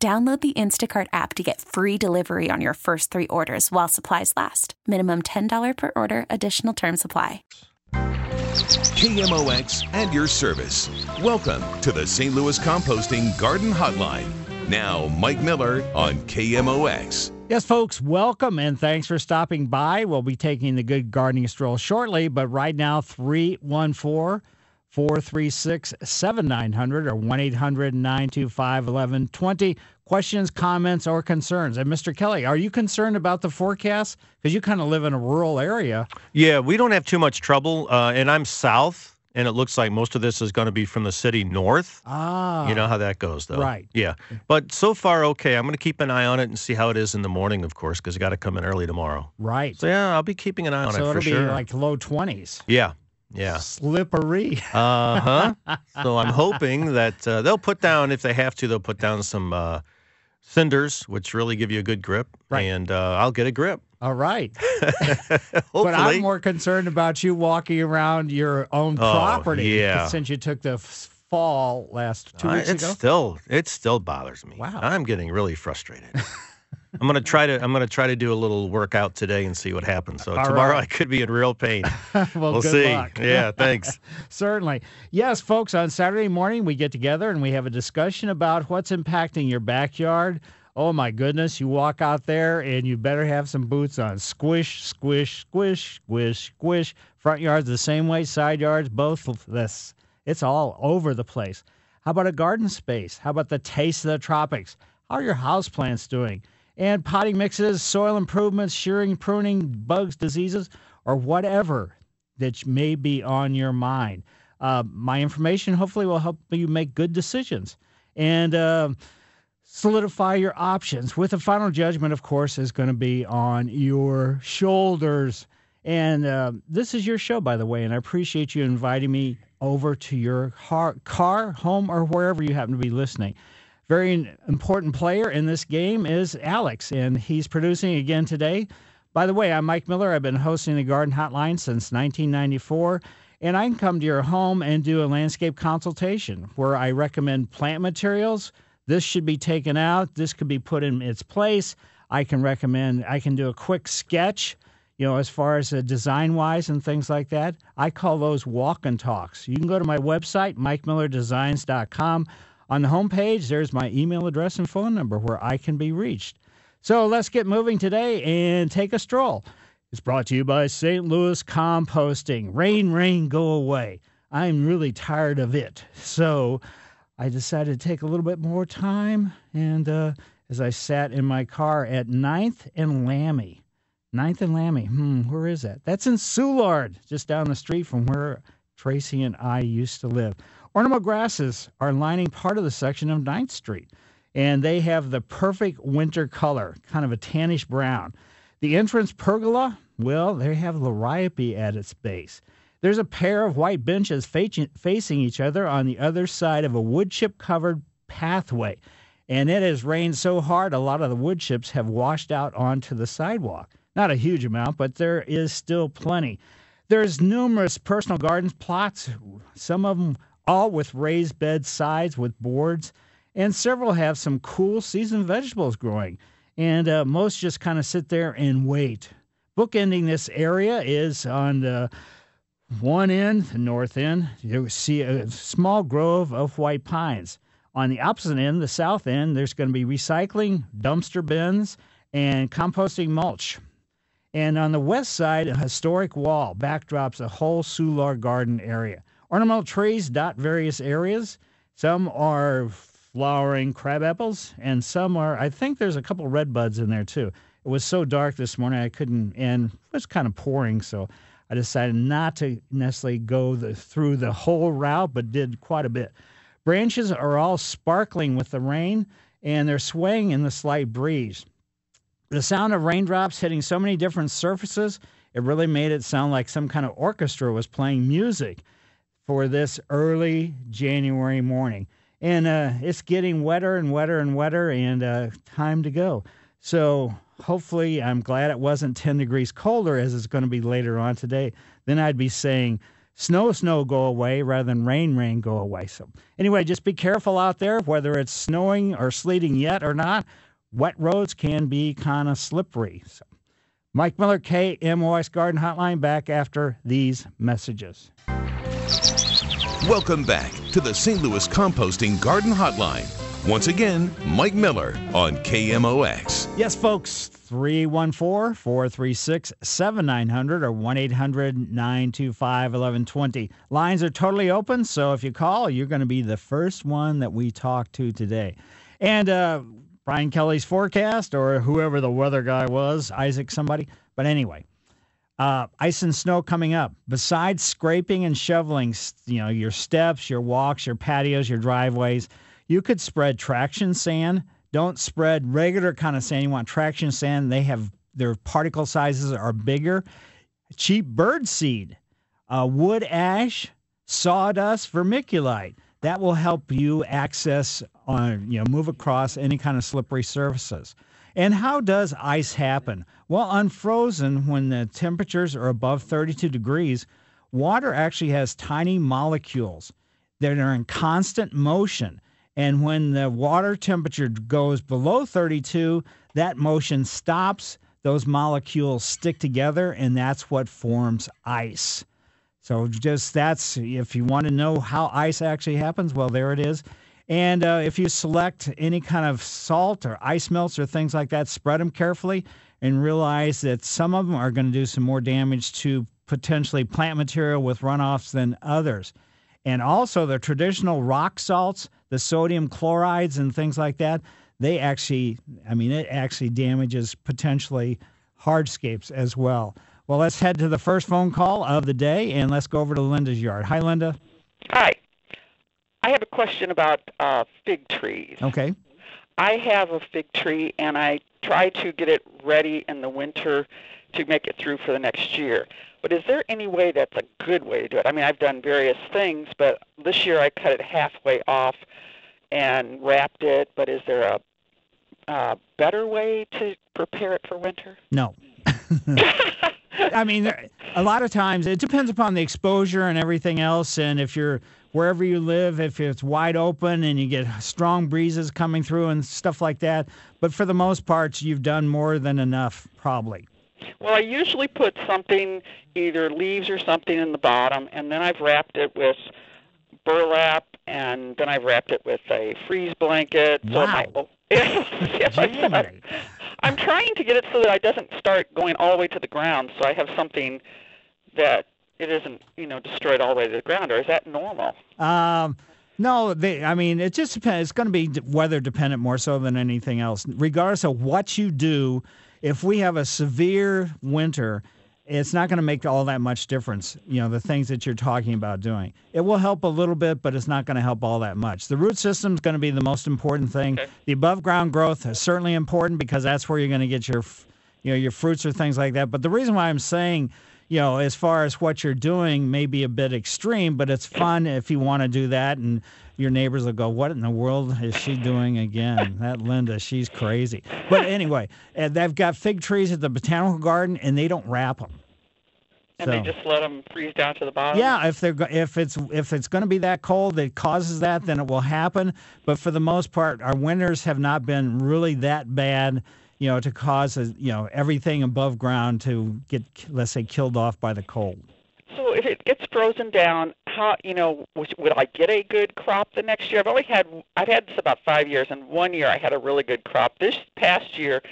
Download the Instacart app to get free delivery on your first three orders while supplies last. Minimum $10 per order, additional term supply. KMOX and your service. Welcome to the St. Louis Composting Garden Hotline. Now, Mike Miller on KMOX. Yes, folks, welcome and thanks for stopping by. We'll be taking the good gardening stroll shortly, but right now, 314- 436 7900 or 1 800 925 1120. Questions, comments, or concerns. And Mr. Kelly, are you concerned about the forecast? Because you kind of live in a rural area. Yeah, we don't have too much trouble. Uh, and I'm south, and it looks like most of this is going to be from the city north. Ah. You know how that goes, though. Right. Yeah. But so far, okay. I'm going to keep an eye on it and see how it is in the morning, of course, because you got to come in early tomorrow. Right. So, yeah, I'll be keeping an eye on so it for it'll be sure. like low 20s. yeah. Yeah. Slippery. Uh huh. so I'm hoping that uh, they'll put down, if they have to, they'll put down some uh, cinders, which really give you a good grip, Right. and uh, I'll get a grip. All right. But I'm more concerned about you walking around your own Oh, property yeah. since you took the f- fall last two I- weeks it's ago. still it still bothers me. Wow. I'm getting really frustrated. I'm gonna try to I'm gonna try to do a little workout today and see what happens. So All tomorrow right. I could be in real pain. well, we'll good see. luck. Yeah, thanks. Certainly. Yes, folks, on Saturday morning, we get together and we have a discussion about what's impacting your backyard. Oh, my goodness. You walk out there and you better have some boots on. Squish, squish, squish, squish, squish. Front yards the same way, side yards, both of this. It's all over the place. How about a garden space? How about the taste of the tropics? How are your houseplants doing? And potting mixes, soil improvements, shearing, pruning, bugs, diseases, or whatever that may be on your mind. Uh, my information hopefully will help you make good decisions and uh, solidify your options. With the final judgment, of course, is going to be on your shoulders. And uh, this is your show, by the way, and I appreciate you inviting me over to your car, car, home, or wherever you happen to be listening. Very important player in this game is Alex, and he's producing again today. By the way, I'm Mike Miller. I've been hosting the Garden Hotline since 1994, and I can come to your home and do a landscape consultation where I recommend plant materials. This should be taken out. This could be put in its place. I can recommend, I can do a quick sketch, you know, as far as uh, design wise and things like that. I call those walk and talks. You can go to my website, mikemillerdesigns.com. On the homepage, there's my email address and phone number where I can be reached. So let's get moving today and take a stroll. It's brought to you by St. Louis Composting. Rain, rain, go away. I'm really tired of it. So I decided to take a little bit more time. And uh, as I sat in my car at 9th and Lami, 9th and Lami, hmm, where is that? That's in Soulard, just down the street from where Tracy and I used to live. Ornamental grasses are lining part of the section of 9th Street, and they have the perfect winter color, kind of a tannish brown. The entrance pergola, well, they have liriope at its base. There's a pair of white benches facing, each other on the other side of a wood chip covered pathway. And it has rained so hard, a lot of the wood chips have washed out onto the sidewalk. Not a huge amount, but there is still plenty. There's numerous personal gardens plots, some of them all with raised bed sides with boards, and several have some cool seasoned vegetables growing. And uh, most just kind of sit there and wait. Bookending this area is on the one end, the north end, you see a small grove of white pines. On the opposite end, the south end, there's going to be recycling, dumpster bins, and composting mulch. And on the west side, a historic wall backdrops a whole Soulard garden area. Ornamental trees dot various areas. Some are flowering crab apples, and some are, I think there's a couple red buds in there too. It was so dark this morning, I couldn't, and it was kind of pouring, so I decided not to necessarily go the, through the whole route, but did quite a bit. Branches are all sparkling with the rain, and they're swaying in the slight breeze. The sound of raindrops hitting so many different surfaces, it really made it sound like some kind of orchestra was playing music for this early January morning. And uh, it's getting wetter and wetter and wetter, and uh, time to go. So hopefully, I'm glad it wasn't 10 degrees colder as it's going to be later on today. Then I'd be saying, snow, snow, go away rather than rain, rain, go away. So, anyway, just be careful out there, whether it's snowing or sleeting yet or not. Wet roads can be kind of slippery. So, Mike Miller, KMOX Garden Hotline, back after these messages. Welcome back to the St. Louis Composting Garden Hotline. Once again, Mike Miller on KMOX. Yes, folks, 314 436 7900 or 1 800 925 1120. Lines are totally open, so if you call, you're going to be the first one that we talk to today. And uh, Brian Kelly's forecast, or whoever the weather guy was, Isaac somebody. But anyway, uh, ice and snow coming up. Besides scraping and shoveling, you know, your steps, your walks, your patios, your driveways, you could spread traction sand. Don't spread regular kind of sand. You want traction sand. They have their particle sizes are bigger. Cheap bird seed, uh, wood ash, sawdust, vermiculite. That will help you access on you know move across any kind of slippery surfaces. And how does ice happen? Well, unfrozen, when the temperatures are above 32 degrees, water actually has tiny molecules that are in constant motion. And when the water temperature goes below 32, that motion stops. Those molecules stick together, and that's what forms ice. So, just that's if you want to know how ice actually happens, well, there it is. And uh, if you select any kind of salt or ice melts or things like that, spread them carefully and realize that some of them are going to do some more damage to potentially plant material with runoffs than others. And also, the traditional rock salts, the sodium chlorides and things like that, they actually, I mean, it actually damages potentially hardscapes as well. Well, let's head to the first phone call of the day and let's go over to Linda's yard. Hi, Linda. Hi. I have a question about uh, fig trees. Okay. I have a fig tree and I try to get it ready in the winter to make it through for the next year. But is there any way that's a good way to do it? I mean, I've done various things, but this year I cut it halfway off and wrapped it. But is there a, a better way to prepare it for winter? No. I mean, a lot of times it depends upon the exposure and everything else. And if you're wherever you live, if it's wide open and you get strong breezes coming through and stuff like that. But for the most part, you've done more than enough, probably. Well, I usually put something, either leaves or something in the bottom, and then I've wrapped it with burlap, and then I've wrapped it with a freeze blanket. Wow. So my, oh, I thought- I'm trying to get it so that it doesn't start going all the way to the ground, so I have something that it isn't, you know, destroyed all the way to the ground. Or is that normal? Um, no, they, I mean, it just depends. It's going to be weather dependent more so than anything else. Regardless of what you do, if we have a severe winter, it's not going to make all that much difference. You know, the things that you're talking about doing. It will help a little bit, but it's not going to help all that much. The root system is going to be the most important thing. Okay. The above ground growth is certainly important because that's where you're going to get your, you know, your fruits or things like that. But the reason why I'm saying you know, as far as what you're doing may be a bit extreme, but it's fun if you want to do that. And your neighbors will go, What in the world is she doing again? That Linda, she's crazy. But anyway, uh, they've got fig trees at the botanical garden and they don't wrap them. And they just let them freeze down to the bottom? Yeah, if they're if it's if it's going to be that cold that causes that, then it will happen. But for the most part, our winters have not been really that bad. You know, to cause a, you know everything above ground to get let's say killed off by the cold. So if it gets frozen down, how you know would, I get a good crop the next year? I've only had I've had this about five years, and one year I had a really good crop. This past year,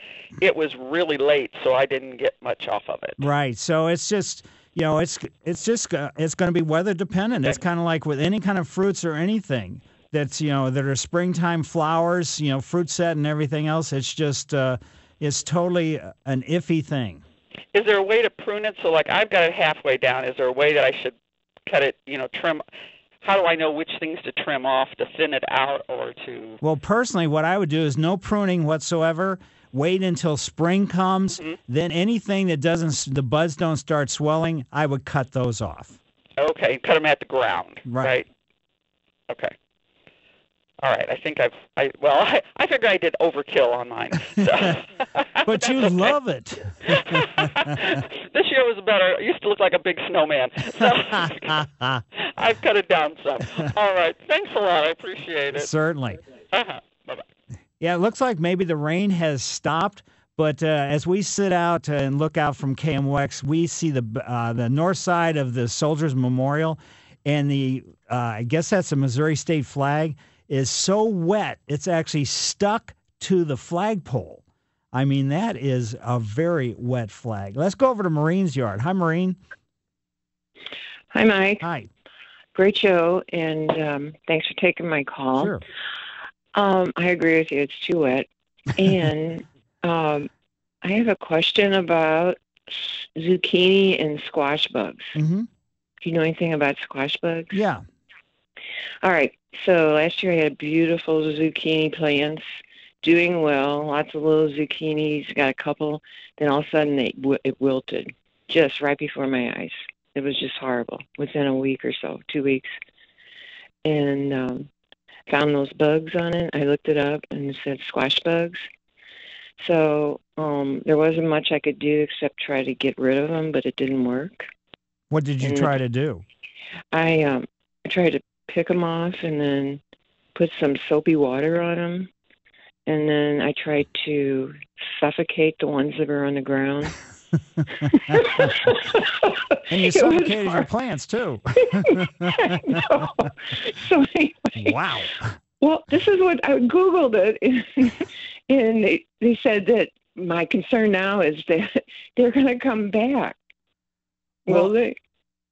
it was really late, so I didn't get much off of it. Right. So it's just you know it's it's just it's going to be weather dependent. It's kind of like with any kind of fruits or anything that's you know that are springtime flowers, you know, fruit set and everything else. It's just uh, it's totally an iffy thing. Is there a way to prune it? So like I've got it halfway down. Is there a way that I should cut it? You know, trim how do I know which things to trim off to thin it out or to? Well, personally, what I would do is no pruning whatsoever. Wait until spring comes. Mm-hmm. Then anything that doesn't, the buds don't start swelling, I would cut those off. Okay, cut them at the ground. Right. Okay. All right. I think I've. I well, I, I figured I did overkill on mine. So. But you love it. this year was better. I used to look like a big snowman. So I've cut it down some. All right. Thanks a lot. I appreciate it. Certainly. Uh-huh. Bye-bye. Yeah, it looks like maybe the rain has stopped. But uh, as we sit out and look out from KMOX, we see the uh, the north side of the Soldiers Memorial, and the uh, I guess that's the Missouri State flag is so wet it's actually stuck to the flagpole. I mean that is a very wet flag. Let's go over to Marine's yard. Hi, Marine. Hi, Mike. Hi. Great show, and um, thanks for taking my call. Sure. Um, I agree with you. It's too wet. And um, I have a question about zucchini and squash bugs. hmm Do you know anything about squash bugs? Yeah. All right. So last year I had beautiful zucchini plants doing well, lots of little zucchinis, got a couple. Then all of a sudden they, wi- it wilted just right before my eyes. It was just horrible within a week or so, two weeks. And um, found those bugs on it. I looked it up and it said squash bugs. So um, there wasn't much I could do except try to get rid of them, but it didn't work. What did you And- try to do? I um I tried to pick them off and then put some soapy water on them, and then I tried to suffocate the ones that were on the ground. And you suffocated your plants too. So anyway, wow. well, this is what I googled it, and they they said that my concern now is that they're going to come back. Well, Will they?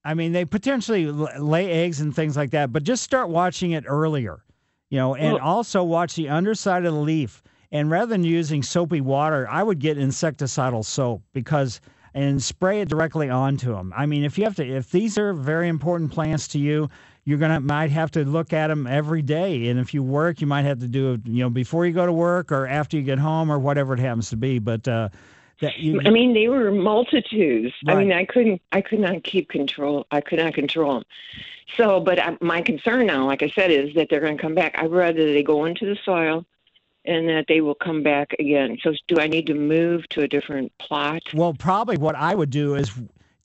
I mean, they potentially lay eggs and things like that, but just start watching it earlier, you know, and Well- also watch the underside of the leaf. And rather than using soapy water, I would get insecticidal soap because and spray it directly onto them. I mean, if you have to, if these are very important plants to you, you're gonna might have to look at them every day. And if you work, you might have to do it, you know, before you go to work or after you get home or whatever it happens to be. But uh, that you, I mean, they were multitudes. I mean, I couldn't, I could not keep control. I could not control them. So, but I, my concern now, like I said, is that they're going to come back. I'd rather they go into the soil, and that they will come back again. So, do I need to move to a different plot? Well, probably what I would do is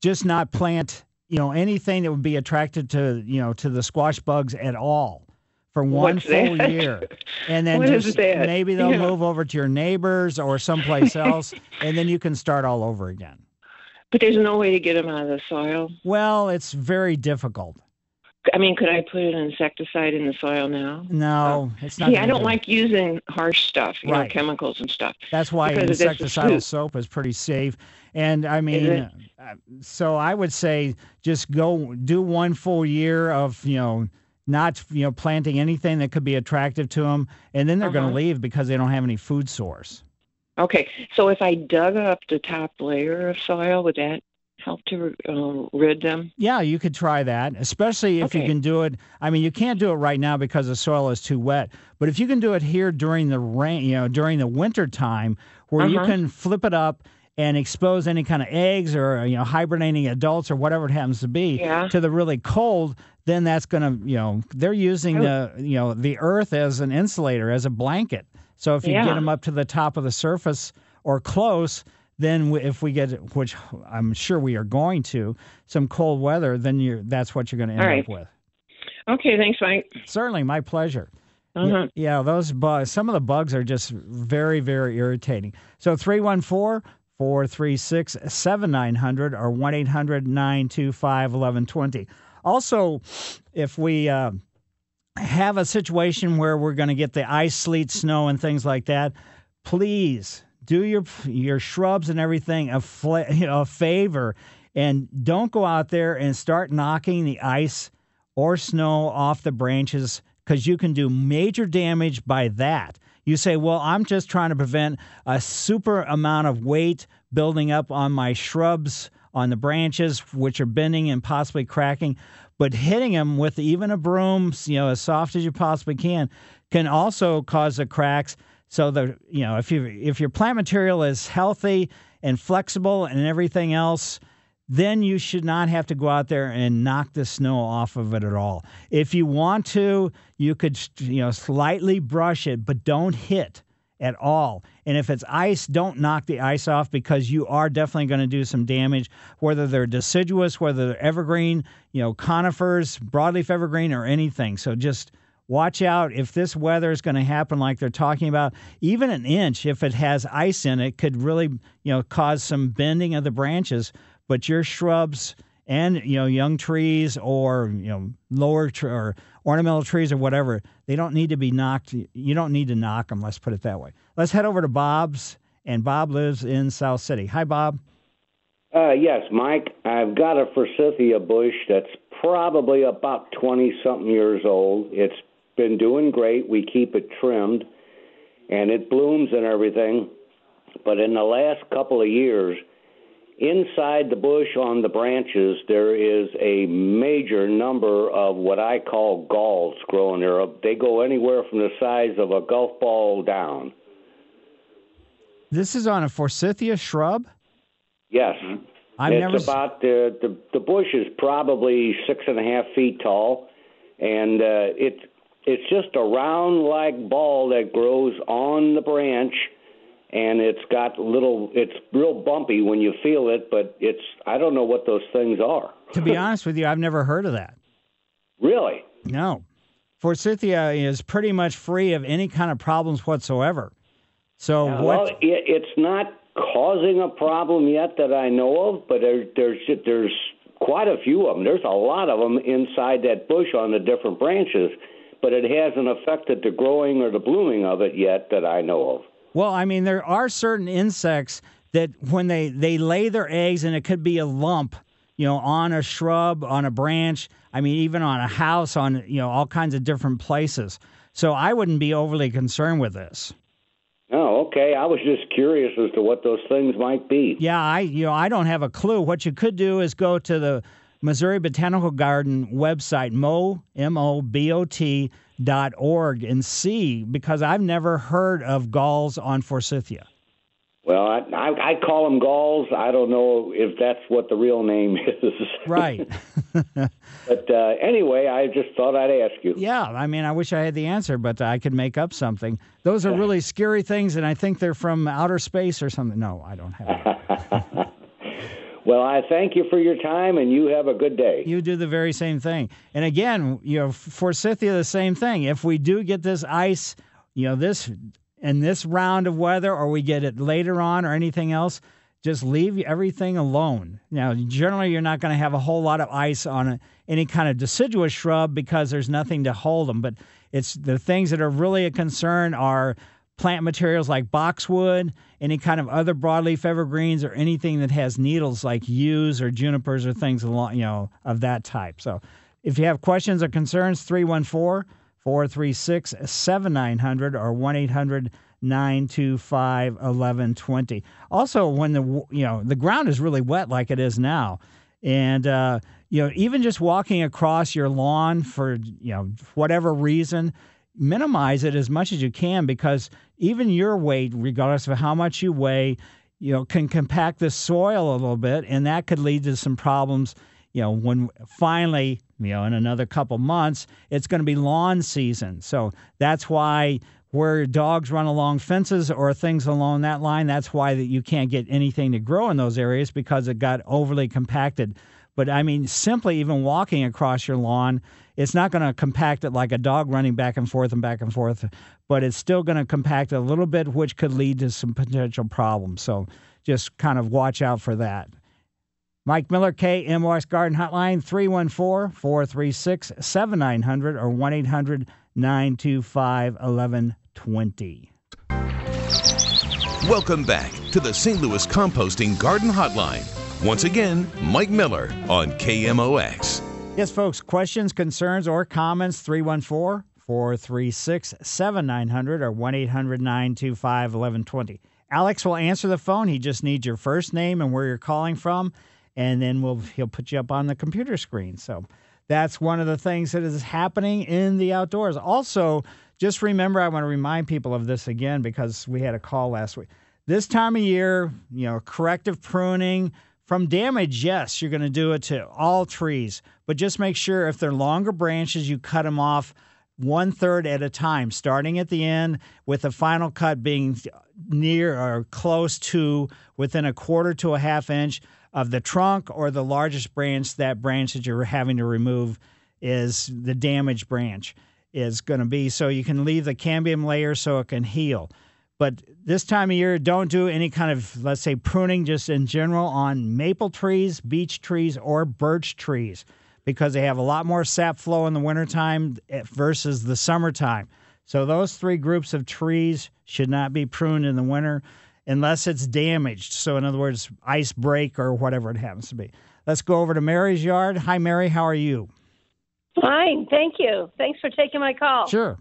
just not plant, you know, anything that would be attracted to, you know, to the squash bugs at all for one What's full that? year. And then just maybe they'll Yeah. move over to your neighbors or someplace else and then you can start all over again. But there's no way to get them out of the soil. Well, it's very difficult. I mean, could I put an insecticide in the soil now? No, it's not. See, I don't do like using harsh stuff, you Right. know, chemicals and stuff. That's why insecticidal soap is pretty safe. And I mean, uh, so I would say just go do one full year of, you know, not, you know, planting anything that could be attractive to them. And then they're going Uh-huh. to leave because they don't have any food source. Okay, so if I dug up the top layer of soil, would that help to uh, rid them? Yeah, you could try that, especially if you can do it. I mean, you can't do it right now because the soil is too wet. But if you can do it here during the rain, you know, during the winter time, where you Uh-huh. can flip it up and expose any kind of eggs or you know hibernating adults or whatever it happens to be Yeah. to the really cold, then that's going to you know they're using the you know the earth as an insulator as a blanket. So if you get them up to the top of the surface or close, then if we get which I'm sure we are going to some cold weather, then you're that's what you're going to end right. up with. Okay, thanks, Mike. Certainly, my pleasure. Uh-huh. Yeah, yeah, those bugs, some of the bugs are just very, very irritating. So 314 436 7900 or 1 800 925 1120. Also, if we uh, have a situation where we're going to get the ice, sleet, snow, and things like that, please do your your shrubs and everything a, fla- you know, a favor and don't go out there and start knocking the ice or snow off the branches because you can do major damage by that. You say, well, I'm just trying to prevent a super amount of weight building up on my shrubs, on the branches, which are bending and possibly cracking. but hitting them with even a broom, you know, as soft as you possibly can, can also cause the cracks. So the you know if you if your plant material is healthy and flexible and everything else, then you should not have to go out there and knock the snow off of it at all. If you want to, you could you know slightly brush it, but don't hit at all. And if it's ice, don't knock the ice off because you are definitely going to do some damage, whether they're deciduous, whether they're evergreen, you know, conifers, broadleaf evergreen, or anything. So just watch out if this weather is going to happen like they're talking about. Even an inch, if it has ice in it, could really, you know, cause some bending of the branches. But your shrubs and you know young trees or you know lower tr- or ornamental trees or whatever they don't need to be knocked. You don't need to knock them let's put it that way. Let's head over to bob's and bob lives in south city. Hi bob. Uh, yes mike i've got a forsythia bush that's probably about 20 something years old. It's been doing great. We keep it trimmed and it blooms and everything. But in the last couple of years Inside the bush on the branches, there is a major number of what I call galls growing there. They go anywhere from the size of a golf ball down. This is on a forsythia shrub? Yes. I've it's never about the, the the bush is probably six and a half feet tall, and uh, it's it's just a round like ball that grows on the branch and it's got little it's real bumpy when you feel it but it's i don't know what those things are. To be honest with you i've never heard of that. Really? No. Forsythia is pretty much free of any kind of problems whatsoever. So yeah, what well it, it's not causing a problem yet that i know of but there, there's there's quite a few of them there's a lot of them inside that bush on the different branches but it hasn't affected the growing or the blooming of it yet that i know of well, I mean, there are certain insects that when they, they lay their eggs, and it could be a lump, you know, on a shrub, on a branch, I mean, even on a house, on, you know, all kinds of different places. So I wouldn't be overly concerned with this. Oh, okay. I was just curious as to what those things might be. Yeah, I you know I don't have a clue. What you could do is go to the Missouri Botanical Garden website, mo m o b o t dot org and see because I've never heard of galls on forsythia. Well, I, I, I call them galls. I don't know if that's what the real name is. Right. but uh, anyway, I just thought I'd ask you. Yeah, I mean, I wish I had the answer, but I could make up something. Those are really scary things, and I think they're from outer space or something. No, I don't have. Well, I thank you for your time, and you have a good day. You do the very same thing. And again, you know, forsythia, the same thing. If we do get this ice, you know, this in this round of weather, or we get it later on, or anything else, just leave everything alone. Now, generally, you're not going to have a whole lot of ice on a, any kind of deciduous shrub because there's nothing to hold them. But it's the things that are really a concern are plant materials like boxwood, any kind of other broadleaf evergreens, or anything that has needles like yews or junipers or things along, you know, of that type. So if you have questions or concerns, 314 436 7900 or 1 800 925 1120. Also, when the you know the ground is really wet like it is now, and uh, you know even just walking across your lawn for you know whatever reason, minimize it as much as you can because even your weight, regardless of how much you weigh, you know, can compact the soil a little bit, and that could lead to some problems. You know, when finally, you know, in another couple months, it's going to be lawn season. So that's why where dogs run along fences or things along that line, that's why that you can't get anything to grow in those areas because it got overly compacted. But I mean, simply even walking across your lawn, it's not going to compact it like a dog running back and forth and back and forth, but it's still going to compact a little bit, which could lead to some potential problems. So just kind of watch out for that. Mike Miller, KMOX Garden Hotline, 314 436 7900 or 1 800 925 1120. Welcome back to the St. Louis Composting Garden Hotline. Once again, Mike Miller on KMOX. Yes, folks, questions, concerns, or comments, 314 436 7900 or 1 800 925 1120. Alex will answer the phone. He just needs your first name and where you're calling from, and then we'll he'll put you up on the computer screen. So that's one of the things that is happening in the outdoors. Also, just remember, I want to remind people of this again because we had a call last week. This time of year, you know, corrective pruning from damage, yes, you're going to do it to all trees, but just make sure if they're longer branches, you cut them off one third at a time, starting at the end, with the final cut being near or close to within a quarter to a half inch of the trunk or the largest branch, that branch that you're having to remove is the damaged branch is going to be. So you can leave the cambium layer so it can heal. But this time of year, don't do any kind of, let's say, pruning just in general on maple trees, beech trees, or birch trees because they have a lot more sap flow in the wintertime eh, versus the summertime. So those three groups of trees should not be pruned in the winter unless it's damaged. So, in other words, ice break or whatever it happens to be. Let's go over to Mary's yard. Hi, Mary. How are you? Fine. Thank you. Thanks for taking my call. Sure.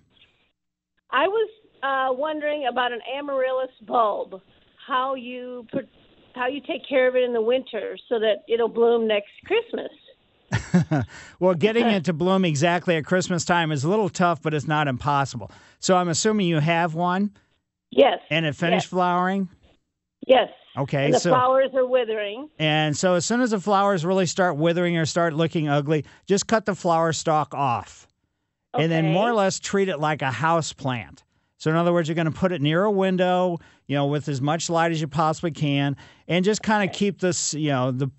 I was uh, wondering about an amaryllis bulb. How you how you take care of it in the winter so that it'll bloom next Christmas. well, getting it to bloom exactly at Christmas time is a little tough, but it's not impossible. So I'm assuming you have one. Yes. And it finished yes. flowering. Yes. Okay. And the so, flowers are withering. And so as soon as the flowers really start withering or start looking ugly, just cut the flower stalk off. Okay. And then more or less treat it like a house plant. So in other words, you're going to put it near a window, you know, with as much light as you possibly can, and just kind of keep this, you know, the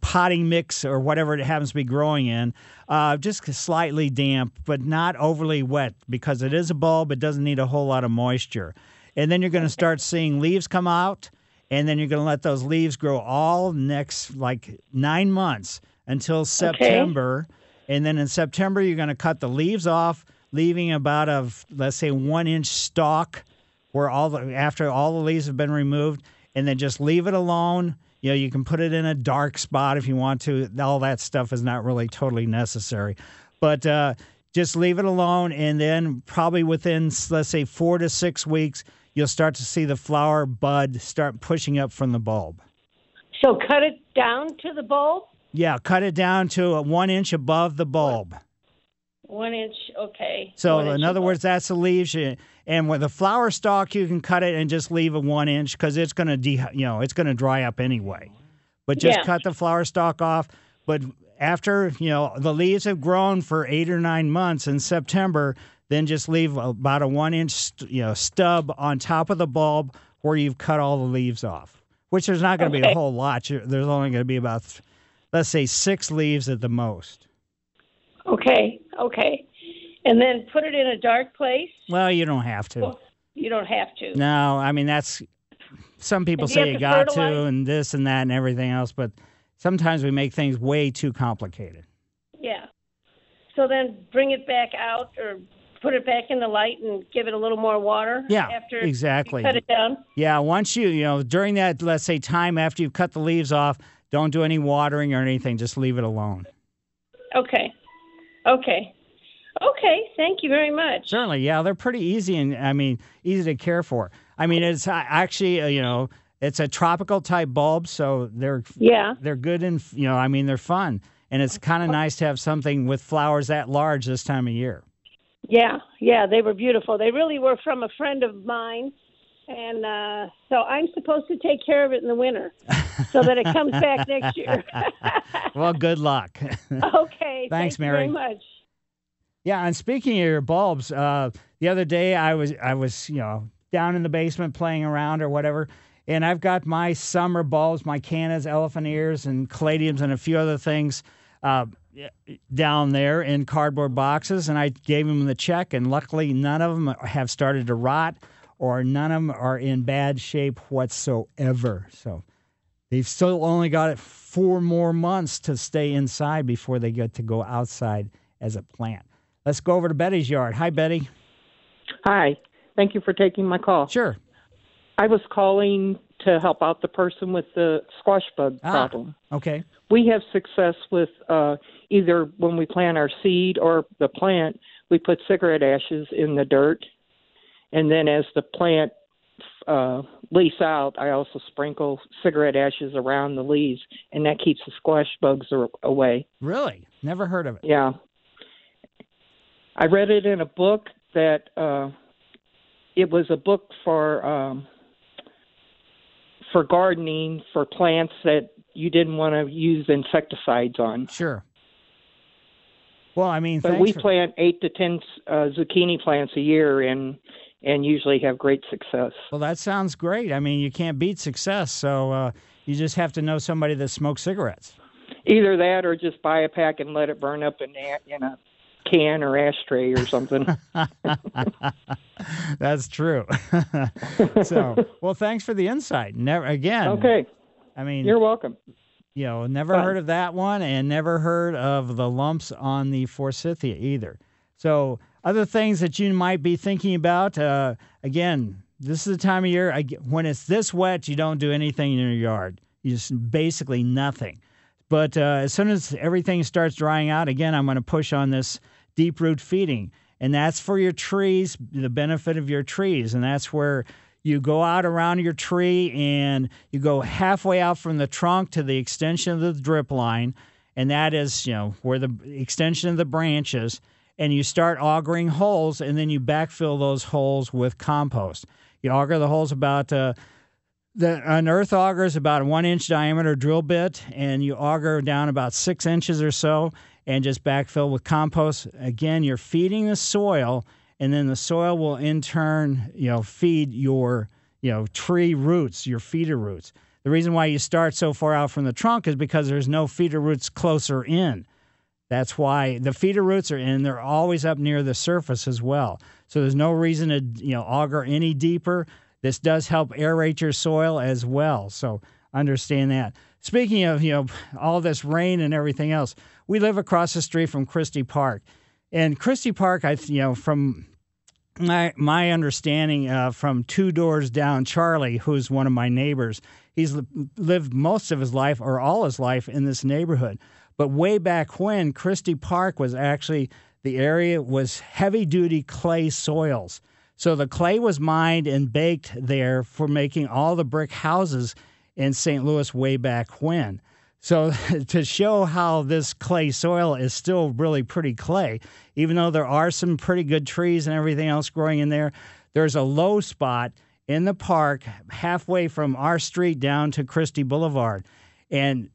potting mix or whatever it happens to be growing in, uh, just slightly damp, but not overly wet because it is a bulb. It doesn't need a whole lot of moisture. And then you're going to start seeing leaves come out and then you're going to let those leaves grow all next like nine months until September. Okay. And then in September, you're going to cut the leaves off, leaving about a let's say one inch stalk where all the after all the leaves have been removed, and then just leave it alone. You know, you can put it in a dark spot if you want to. All that stuff is not really totally necessary, but uh, just leave it alone, and then probably within let's say four to six weeks, you'll start to see the flower bud start pushing up from the bulb. So cut it down to the bulb? Yeah, cut it down to one inch above the bulb. One inch, okay. So in other words, that's the leaves. And with a flower stalk, you can cut it and just leave a one inch because it's going to de- you know it's going to dry up anyway. But just yeah. cut the flower stalk off. But after you know the leaves have grown for eight or nine months in September, then just leave about a one inch you know stub on top of the bulb where you've cut all the leaves off. Which there's not going to okay. be a whole lot. There's only going to be about, let's say, six leaves at the most. Okay, okay. And then put it in a dark place? Well, you don't have to. Well, you don't have to. No, I mean, that's some people you say you to got fertilize? to, and this and that and everything else, but sometimes we make things way too complicated. Yeah. So then bring it back out or put it back in the light and give it a little more water Yeah, after exactly. you cut it down? Yeah, once you, you know, during that, let's say, time after you've cut the leaves off, don't do any watering or anything. Just leave it alone. Okay. Okay. Okay. Thank you very much. Certainly, yeah, they're pretty easy and I mean easy to care for. I mean, it's uh, actually uh, you know it's a tropical type bulb, so they're Yeah. they're good and you know I mean they're fun, and it's kind of nice to have something with flowers that large this time of year. Yeah. Yeah. They were beautiful. They really were from a friend of mine. And uh, so I'm supposed to take care of it in the winter so that it comes back next year. well, good luck. okay. Thanks, thank Mary. Very much. Yeah, and speaking of your bulbs, uh, the other day I was I was you know down in the basement playing around or whatever, and I've got my summer bulbs, my cannas, elephant ears, and caladiums, and a few other things uh, down there in cardboard boxes, and I gave them the check, and luckily none of them have started to rot, or none of them are in bad shape whatsoever. So they've still only got four more months to stay inside before they get to go outside as a plant. Let's go over to Betty's yard. Hi, Betty. Hi. Thank you for taking my call. Sure. I was calling to help out the person with the squash bug Ah. problem. Okay. We have success with uh, either when we plant our seed or the plant, we put cigarette ashes in the dirt, and then as the plant uh, lease out, I also sprinkle cigarette ashes around the leaves, and that keeps the squash bugs away. Really? Never heard of it. Yeah. I read it in a book that uh, it was a book for um, for gardening for plants that you didn't want to use insecticides on. Sure. Well, I mean, But we for- plant eight to ten uh, zucchini plants a year, and and usually have great success. Well, that sounds great. I mean, you can't beat success, so uh, you just have to know somebody that smokes cigarettes. Either that, or just buy a pack and let it burn up in a, in a can or ashtray or something. That's true. so, well, thanks for the insight. Never again. okay, I mean, you're welcome. you know, never Fine. heard of that one, and never heard of the lumps on the forsythia either. So, other things that you might be thinking about. Uh, again, this is the time of year I, when it's this wet, you don't do anything in your yard. You just basically nothing. But uh, as soon as everything starts drying out, again, I'm going to push on this deep root feeding. And that's for your trees, the benefit of your trees. And that's where you go out around your tree and you go halfway out from the trunk to the extension of the drip line. And that is, you know, where the extension of the branches. And you start augering holes and then you backfill those holes with compost. You auger the holes about uh, the an earth auger is about a one inch diameter drill bit, and you auger down about six inches or so, and just backfill with compost. Again, you're feeding the soil, and then the soil will in turn, you know, feed your you know tree roots, your feeder roots. The reason why you start so far out from the trunk is because there's no feeder roots closer in. That's why the feeder roots are in. They're always up near the surface as well. So there's no reason to you know auger any deeper. This does help aerate your soil as well. So understand that. Speaking of you know all this rain and everything else, we live across the street from Christy Park, and Christy Park, I you know from my my understanding uh, from two doors down, Charlie, who's one of my neighbors, he's lived most of his life or all his life in this neighborhood. But way back when, Christy Park was actually the area was heavy duty clay soils. So the clay was mined and baked there for making all the brick houses in St. Louis way back when. So to show how this clay soil is still really pretty clay, even though there are some pretty good trees and everything else growing in there, there's a low spot in the park halfway from our street down to Christy Boulevard. And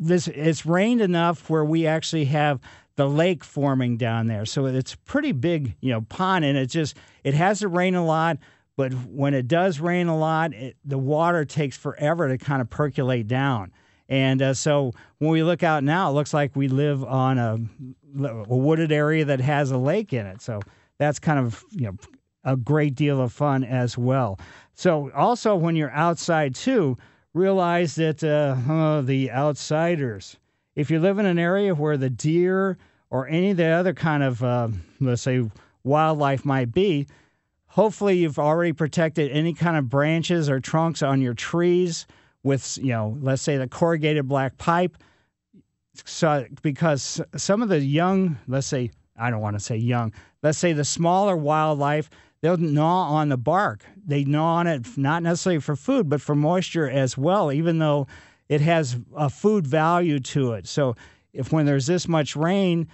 this it's rained enough where we actually have the lake forming down there. So it's pretty big, you know, pond and it just it has to rain a lot, but when it does rain a lot, it, the water takes forever to kind of percolate down. And uh, so when we look out now, it looks like we live on a, a wooded area that has a lake in it. So that's kind of, you know, a great deal of fun as well. So also when you're outside too, realize that uh, oh, the outsiders. If you live in an area where the deer or any of the other kind of, uh, let's say, wildlife might be, hopefully you've already protected any kind of branches or trunks on your trees with, you know, let's say the corrugated black pipe. So, because some of the young, let's say, I don't want to say young, let's say the smaller wildlife, they'll gnaw on the bark. They gnaw on it not necessarily for food, but for moisture as well, even though it has a food value to it. So if when there's this much rain,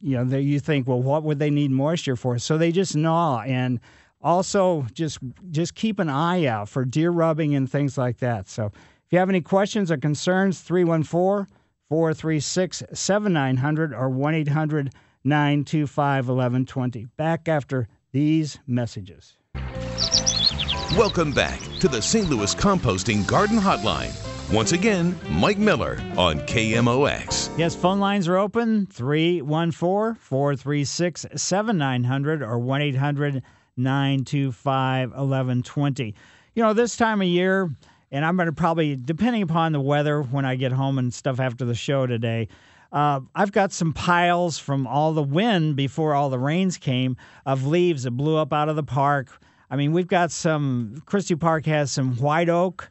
you know, you think, well, what would they need moisture for? So they just gnaw and also just just keep an eye out for deer rubbing and things like that. So if you have any questions or concerns, 314 436 7900 or 1 800 925 1120. Back after these messages. Welcome back to the St. Louis Composting Garden Hotline. Once again, Mike Miller on KMOX. Yes, phone lines are open 314 436 7900 or 1 800 925 1120. You know, this time of year, and I'm going to probably, depending upon the weather when I get home and stuff after the show today, uh, I've got some piles from all the wind before all the rains came of leaves that blew up out of the park. I mean, we've got some, Christy Park has some white oak,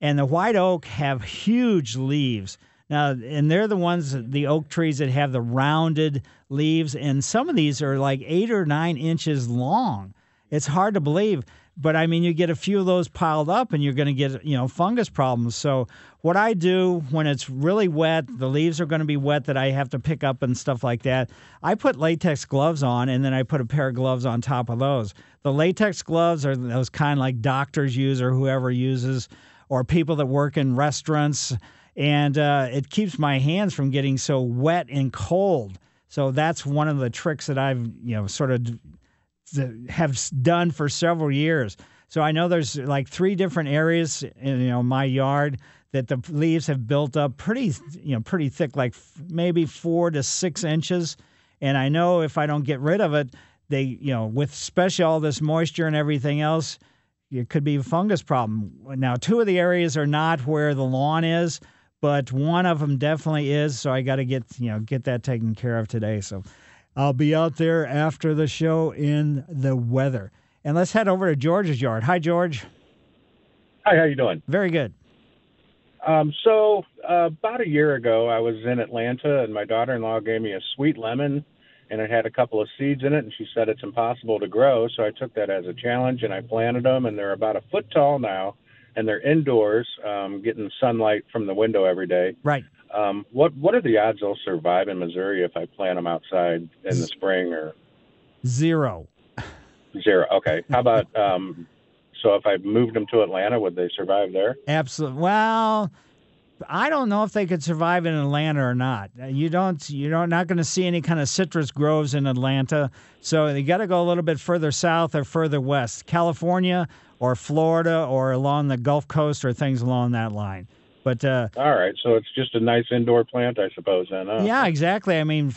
and the white oak have huge leaves. Now, and they're the ones, the oak trees that have the rounded leaves, and some of these are like eight or nine inches long. It's hard to believe. But I mean, you get a few of those piled up, and you're going to get you know fungus problems. So what I do when it's really wet, the leaves are going to be wet that I have to pick up and stuff like that. I put latex gloves on, and then I put a pair of gloves on top of those. The latex gloves are those kind like doctors use or whoever uses, or people that work in restaurants, and uh, it keeps my hands from getting so wet and cold. So that's one of the tricks that I've you know sort of have done for several years. So I know there's like three different areas in you know my yard that the leaves have built up pretty you know pretty thick, like maybe four to six inches. And I know if I don't get rid of it, they you know with especially all this moisture and everything else, it could be a fungus problem. Now two of the areas are not where the lawn is, but one of them definitely is. So I got to get you know get that taken care of today. So. I'll be out there after the show in the weather. And let's head over to George's yard. Hi, George. Hi, how you doing? Very good. Um, so uh, about a year ago, I was in Atlanta, and my daughter-in-law gave me a sweet lemon, and it had a couple of seeds in it, and she said it's impossible to grow. So I took that as a challenge, and I planted them, and they're about a foot tall now, and they're indoors, um, getting sunlight from the window every day. Right. Um, what what are the odds they'll survive in Missouri if I plant them outside in the spring or zero? Zero. Okay. How about um, so if I moved them to Atlanta, would they survive there? Absolutely. Well, I don't know if they could survive in Atlanta or not. You don't. You're not going to see any kind of citrus groves in Atlanta. So you got to go a little bit further south or further west, California or Florida or along the Gulf Coast or things along that line. But uh, all right, so it's just a nice indoor plant, I suppose. Then, huh? yeah, exactly. I mean,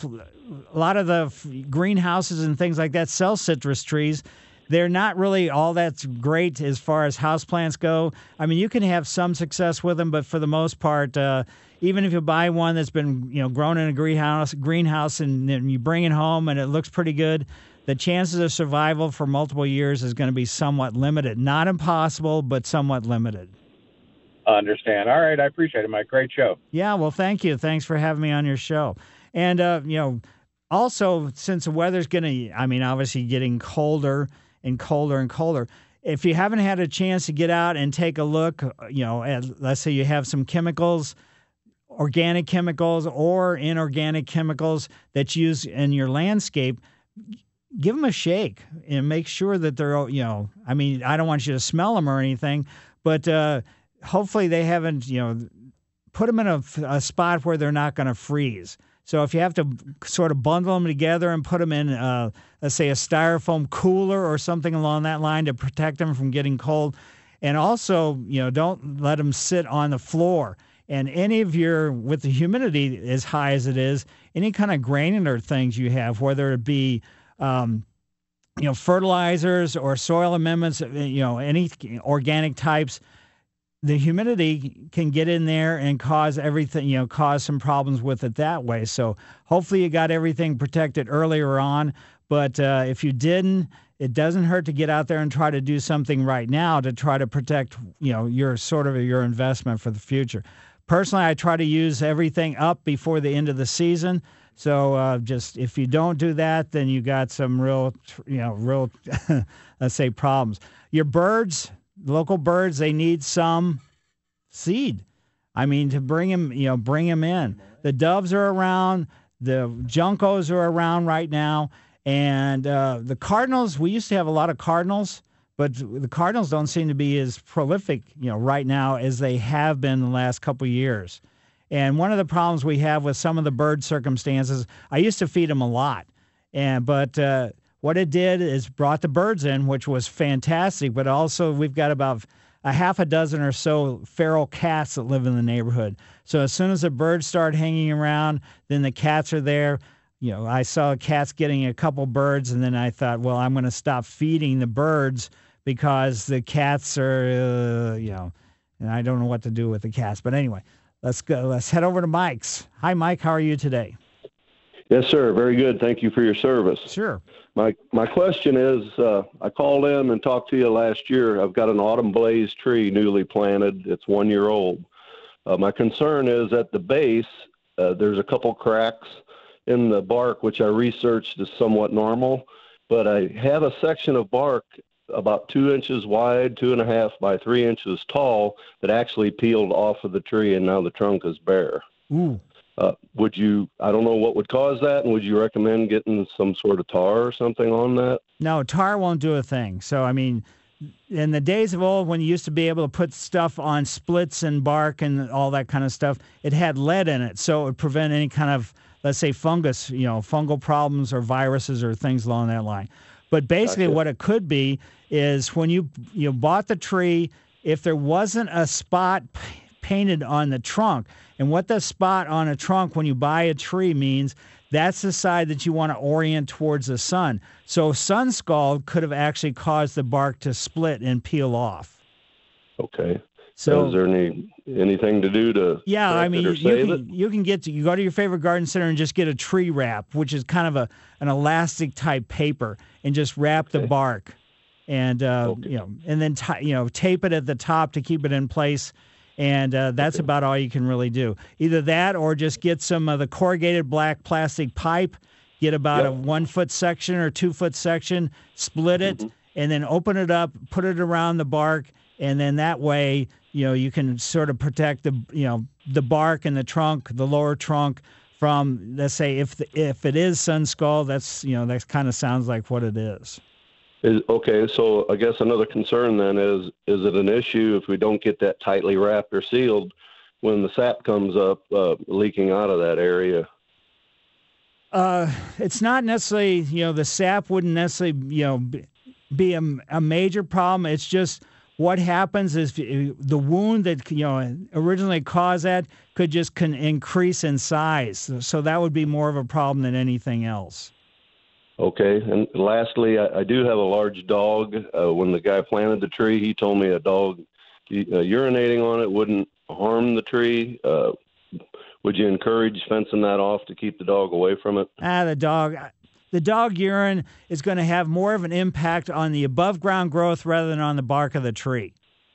a lot of the greenhouses and things like that sell citrus trees. They're not really all that great as far as house plants go. I mean, you can have some success with them, but for the most part, uh, even if you buy one that's been you know grown in a greenhouse, greenhouse, and, and you bring it home and it looks pretty good, the chances of survival for multiple years is going to be somewhat limited. Not impossible, but somewhat limited understand. All right, I appreciate it, Mike. Great show. Yeah, well, thank you. Thanks for having me on your show. And uh, you know, also since the weather's going to, I mean, obviously getting colder and colder and colder. If you haven't had a chance to get out and take a look, you know, at, let's say you have some chemicals, organic chemicals or inorganic chemicals that you use in your landscape, give them a shake and make sure that they're, you know, I mean, I don't want you to smell them or anything, but uh, hopefully they haven't, you know, put them in a, a spot where they're not going to freeze. So if you have to sort of bundle them together and put them in, uh, let's say, a styrofoam cooler or something along that line to protect them from getting cold, and also, you know, don't let them sit on the floor. And any of your, with the humidity as high as it is, any kind of granular things you have, whether it be, um, you know, fertilizers or soil amendments, you know, any organic types, the humidity can get in there and cause everything, you know, cause some problems with it that way. So hopefully you got everything protected earlier on. But uh, if you didn't, it doesn't hurt to get out there and try to do something right now to try to protect, you know, your sort of your investment for the future. Personally, I try to use everything up before the end of the season. So uh, just if you don't do that, then you got some real, you know, real, let's say problems. Your birds, local birds they need some seed. I mean to bring them, you know, bring them in. The doves are around, the juncos are around right now, and uh, the cardinals. We used to have a lot of cardinals, but the cardinals don't seem to be as prolific, you know, right now as they have been the last couple years. And one of the problems we have with some of the bird circumstances, I used to feed them a lot, and but uh, what it did is brought the birds in, which was fantastic, but also we've got about a half a dozen or so feral cats that live in the neighborhood. So as soon as the birds start hanging around, then the cats are there. You know, I saw cats getting a couple birds, and then I thought, well, I'm going to stop feeding the birds because the cats are, uh, you know, and I don't know what to do with the cats. But anyway, let's go. Let's head over to Mike's. Hi, Mike. How are you today? Yes, sir. Very good. Thank you for your service. Sure. My my question is, uh, I called in and talked to you last year. I've got an autumn blaze tree newly planted. It's one year old. Uh, my concern is at the base, uh, there's a couple cracks in the bark, which I researched is somewhat normal, but I have a section of bark about two inches wide, two and a half by three inches tall, that actually peeled off of the tree, and now the trunk is bare. Ooh. Uh, would you? I don't know what would cause that, and would you recommend getting some sort of tar or something on that? No, tar won't do a thing. So, I mean, in the days of old when you used to be able to put stuff on splits and bark and all that kind of stuff, it had lead in it. So it would prevent any kind of, let's say, fungus, you know, fungal problems or viruses or things along that line. But basically, Gotcha. what it could be is when you you bought the tree, if there wasn't a spot painted on the trunk, and what the spot on a trunk when you buy a tree means, that's the side that you want to orient towards the sun. So sun scald could have actually caused the bark to split and peel off. Okay. So is there any anything to do to yeah, I it mean, you can, you can get to you go to your favorite garden center and just get a tree wrap, which is kind of a an elastic type paper, and just wrap the bark, and uh, you know, and then ti you know tape it at the top to keep it in place, and uh, that's about all you can really do. Either that or just get some of the corrugated black plastic pipe, get about a one foot section or two foot section, split it, and then open it up, put it around the bark, and then that way you know you can sort of protect the you know the bark and the trunk the lower trunk from let's say if the, if it is sun scald that's you know that kind of sounds like what it is Is, okay, so I guess another concern then is is it an issue if we don't get that tightly wrapped or sealed when the sap comes up uh, leaking out of that area? uh it's not necessarily you know the sap wouldn't necessarily you know be, a, a major problem. It's just what happens is uh, the wound that you know originally caused that could just increase in size. So that would be more of a problem than anything else Okay, and lastly, I, I do have a large dog. Uh, when the guy planted the tree, he told me a dog uh, urinating on it wouldn't harm the tree. Uh, would you encourage fencing that off to keep the dog away from it? Ah, the dog. The dog urine is going to have more of an impact on the above ground growth rather than on the bark of the tree.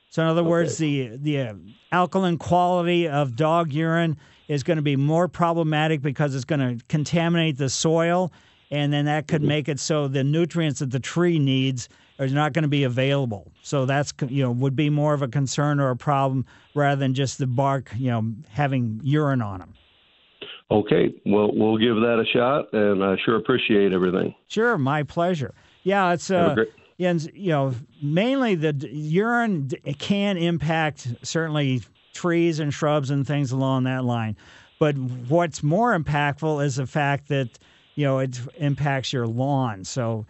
So, in other words, the the uh, alkaline quality of dog urine is going to be more problematic because it's going to contaminate the soil, and then that could make it so the nutrients that the tree needs are not going to be available. So that's you know would be more of a concern or a problem rather than just the bark you know having urine on them. Okay, well, we'll give that a shot, and I sure appreciate everything. Sure, my pleasure. Yeah, it's uh, great- and, you know, mainly the d- urine d- can impact certainly trees and shrubs and things along that line. But what's more impactful is the fact that you know it impacts your lawn. So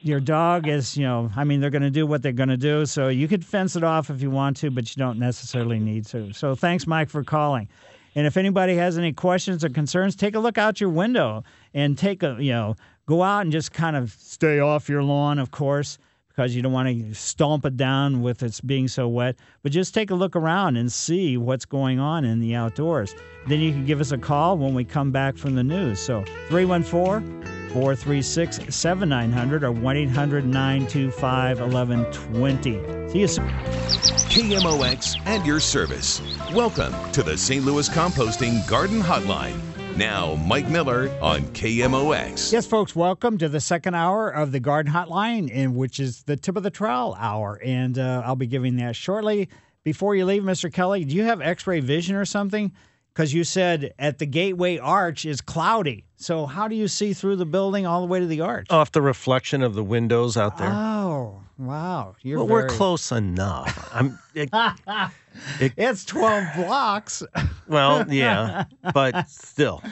your dog is, you know, I mean, they're going to do what they're going to do. So you could fence it off if you want to, but you don't necessarily need to. So thanks, Mike, for calling. And if anybody has any questions or concerns, take a look out your window and take a, you know, go out and just kind of stay off your lawn, of course, because you don't want to stomp it down with it's being so wet. But just take a look around and see what's going on in the outdoors. Then you can give us a call when we come back from the news. So 314 436 7900 or 1 800 925 1120. See you soon. KMOX and your service. Welcome to the St. Louis Composting Garden Hotline. Now, Mike Miller on KMOX. Yes, folks, welcome to the second hour of the Garden Hotline, in which is the tip of the trowel hour. And uh, I'll be giving that shortly. Before you leave, Mr. Kelly, do you have x ray vision or something? Because you said at the gateway arch is cloudy. So, how do you see through the building all the way to the arch? Off the reflection of the windows out there. Oh, wow. You're well, we're close enough. I'm. It, it- it's 12 blocks. well, yeah, but still.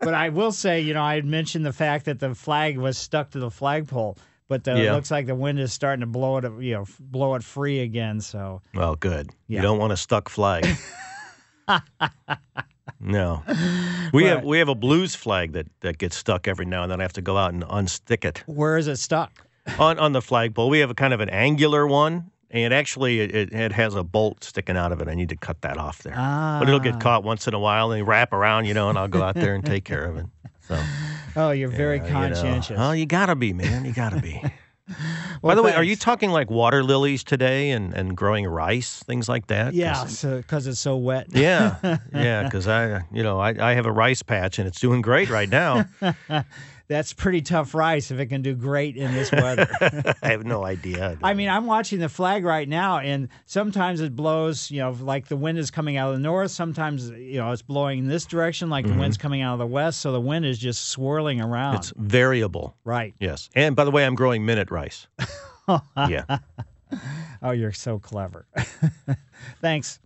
but I will say, you know, I had mentioned the fact that the flag was stuck to the flagpole, but uh, it looks like the wind is starting to blow it, you know, blow it free again. So Well, good. Yeah. You don't want a stuck flag. no. We have we have a blues flag that, that gets stuck every now and then. I have to go out and unstick it where is it stuck? on on the flagpole. We have a kind of an angular one, and actually it, it, has a bolt sticking out of it. I need to cut that off there, Ah. but it'll get caught once in a while, and wrap around, you know, and I'll go out there and take care of it. So Oh, you're very yeah, you know. conscientious. Oh, you gotta be, man. You gotta be. By the way, are you talking like water lilies today and, and growing rice, things like that? Yeah, because it's so wet. Yeah, yeah, because I, you know, I, I have a rice patch and it's doing great right now. that's pretty tough rice if it can do great in this weather. I have no idea. I mean, I'm watching the flag right now, and sometimes it blows, you know, like the wind is coming out of the north. Sometimes, you know, it's blowing in this direction, like Mhm. the wind's coming out of the west. So the wind is just swirling around. It's variable. Right. Yes. And by the way, I'm growing minute rice. yeah. Oh, you're so clever. Thanks.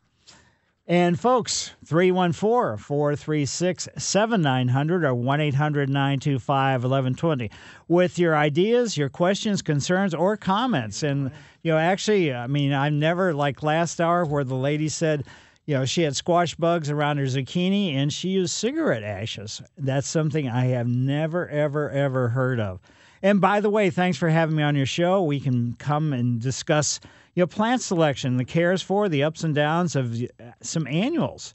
And folks, 314 436 7900 or 1 800 925 1120 with your ideas, your questions, concerns, or comments. And, you know, actually, I mean, I've never, like last hour where the lady said, you know, she had squash bugs around her zucchini and she used cigarette ashes. That's something I have never, ever, ever heard of. And by the way, thanks for having me on your show. We can come and discuss, you know, plant selection, the cares for, the ups and downs of uh, some annuals.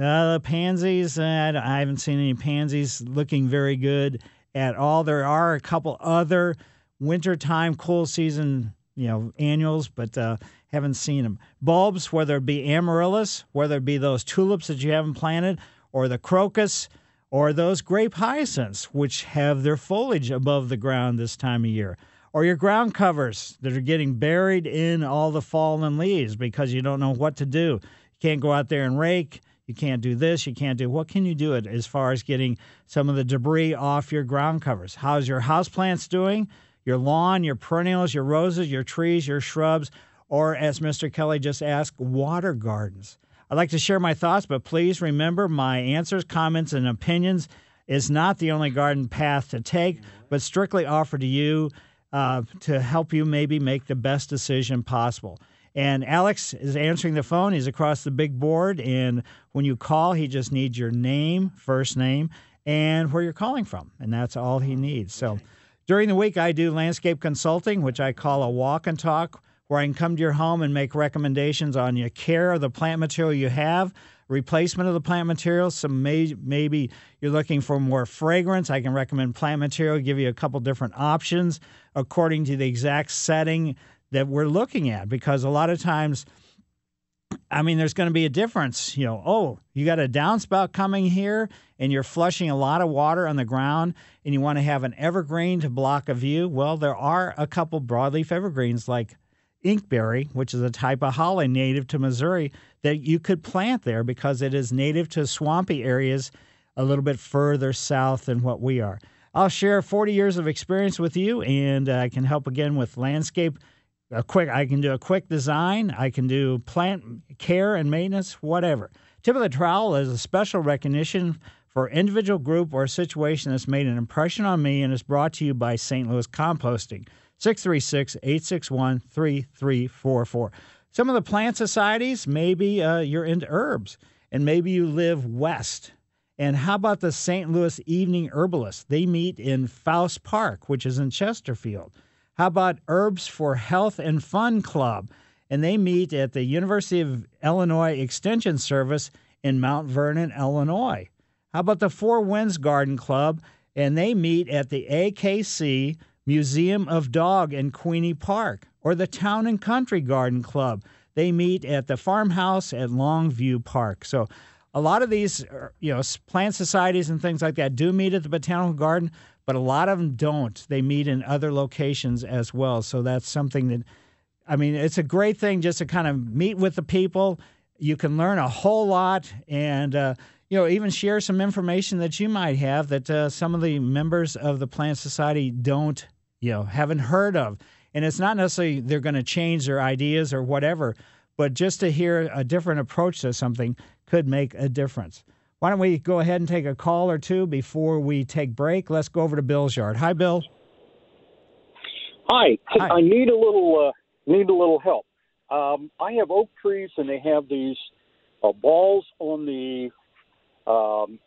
Uh, the pansies, uh, I haven't seen any pansies looking very good at all. There are a couple other wintertime, cool season, you know, annuals, but uh, haven't seen them. Bulbs, whether it be amaryllis, whether it be those tulips that you haven't planted, or the crocus, or those grape hyacinths, which have their foliage above the ground this time of year, or your ground covers that are getting buried in all the fallen leaves because you don't know what to do. You can't go out there and rake. You can't do this. You can't do what can you do it as far as getting some of the debris off your ground covers? How's your houseplants doing? Your lawn, your perennials, your roses, your trees, your shrubs, or as Mr. Kelly just asked, water gardens. I'd like to share my thoughts, but please remember my answers, comments, and opinions is not the only garden path to take, but strictly offered to you uh, to help you maybe make the best decision possible. And Alex is answering the phone. He's across the big board. And when you call, he just needs your name, first name, and where you're calling from. And that's all he needs. So during the week, I do landscape consulting, which I call a walk and talk, where I can come to your home and make recommendations on your care of the plant material you have, replacement of the plant material. Some may, maybe you're looking for more fragrance. I can recommend plant material, give you a couple different options according to the exact setting that we're looking at. Because a lot of times, I mean, there's going to be a difference. You know, oh, you got a downspout coming here and you're flushing a lot of water on the ground and you want to have an evergreen to block a view. Well, there are a couple broadleaf evergreens like inkberry, which is a type of holly native to Missouri that you could plant there because it is native to swampy areas a little bit further south than what we are. I'll share 40 years of experience with you and uh, I can help again with landscape a quick I can do a quick design, I can do plant care and maintenance, whatever. Tip of the trowel is a special recognition for individual group or situation that's made an impression on me and is brought to you by St. Louis Composting. 636-861-3344. Some of the plant societies, maybe uh, you're into herbs and maybe you live west. And how about the St. Louis Evening Herbalists? They meet in Faust Park, which is in Chesterfield. How about Herbs for Health and Fun Club? And they meet at the University of Illinois Extension Service in Mount Vernon, Illinois. How about the Four Winds Garden Club? And they meet at the AKC Museum of Dog in Queeny Park, or the Town and Country Garden Club. They meet at the farmhouse at Longview Park. So, a lot of these, uh, you know, plant societies and things like that do meet at the botanical garden, but a lot of them don't. They meet in other locations as well. So that's something that, I mean, it's a great thing just to kind of meet with the people. You can learn a whole lot, and uh, you know, even share some information that you might have that uh, some of the members of the plant society don't, you know, haven't heard of. And it's not necessarily they're going to change their ideas or whatever, but just to hear a different approach to something could make a difference. Why don't we go ahead and take a call or two before we take break? Let's go over to Bill's yard. Hi, Bill. Hi. Hi. I need a little uh, need a little help. Um, I have oak trees, and they have these uh, balls on the um,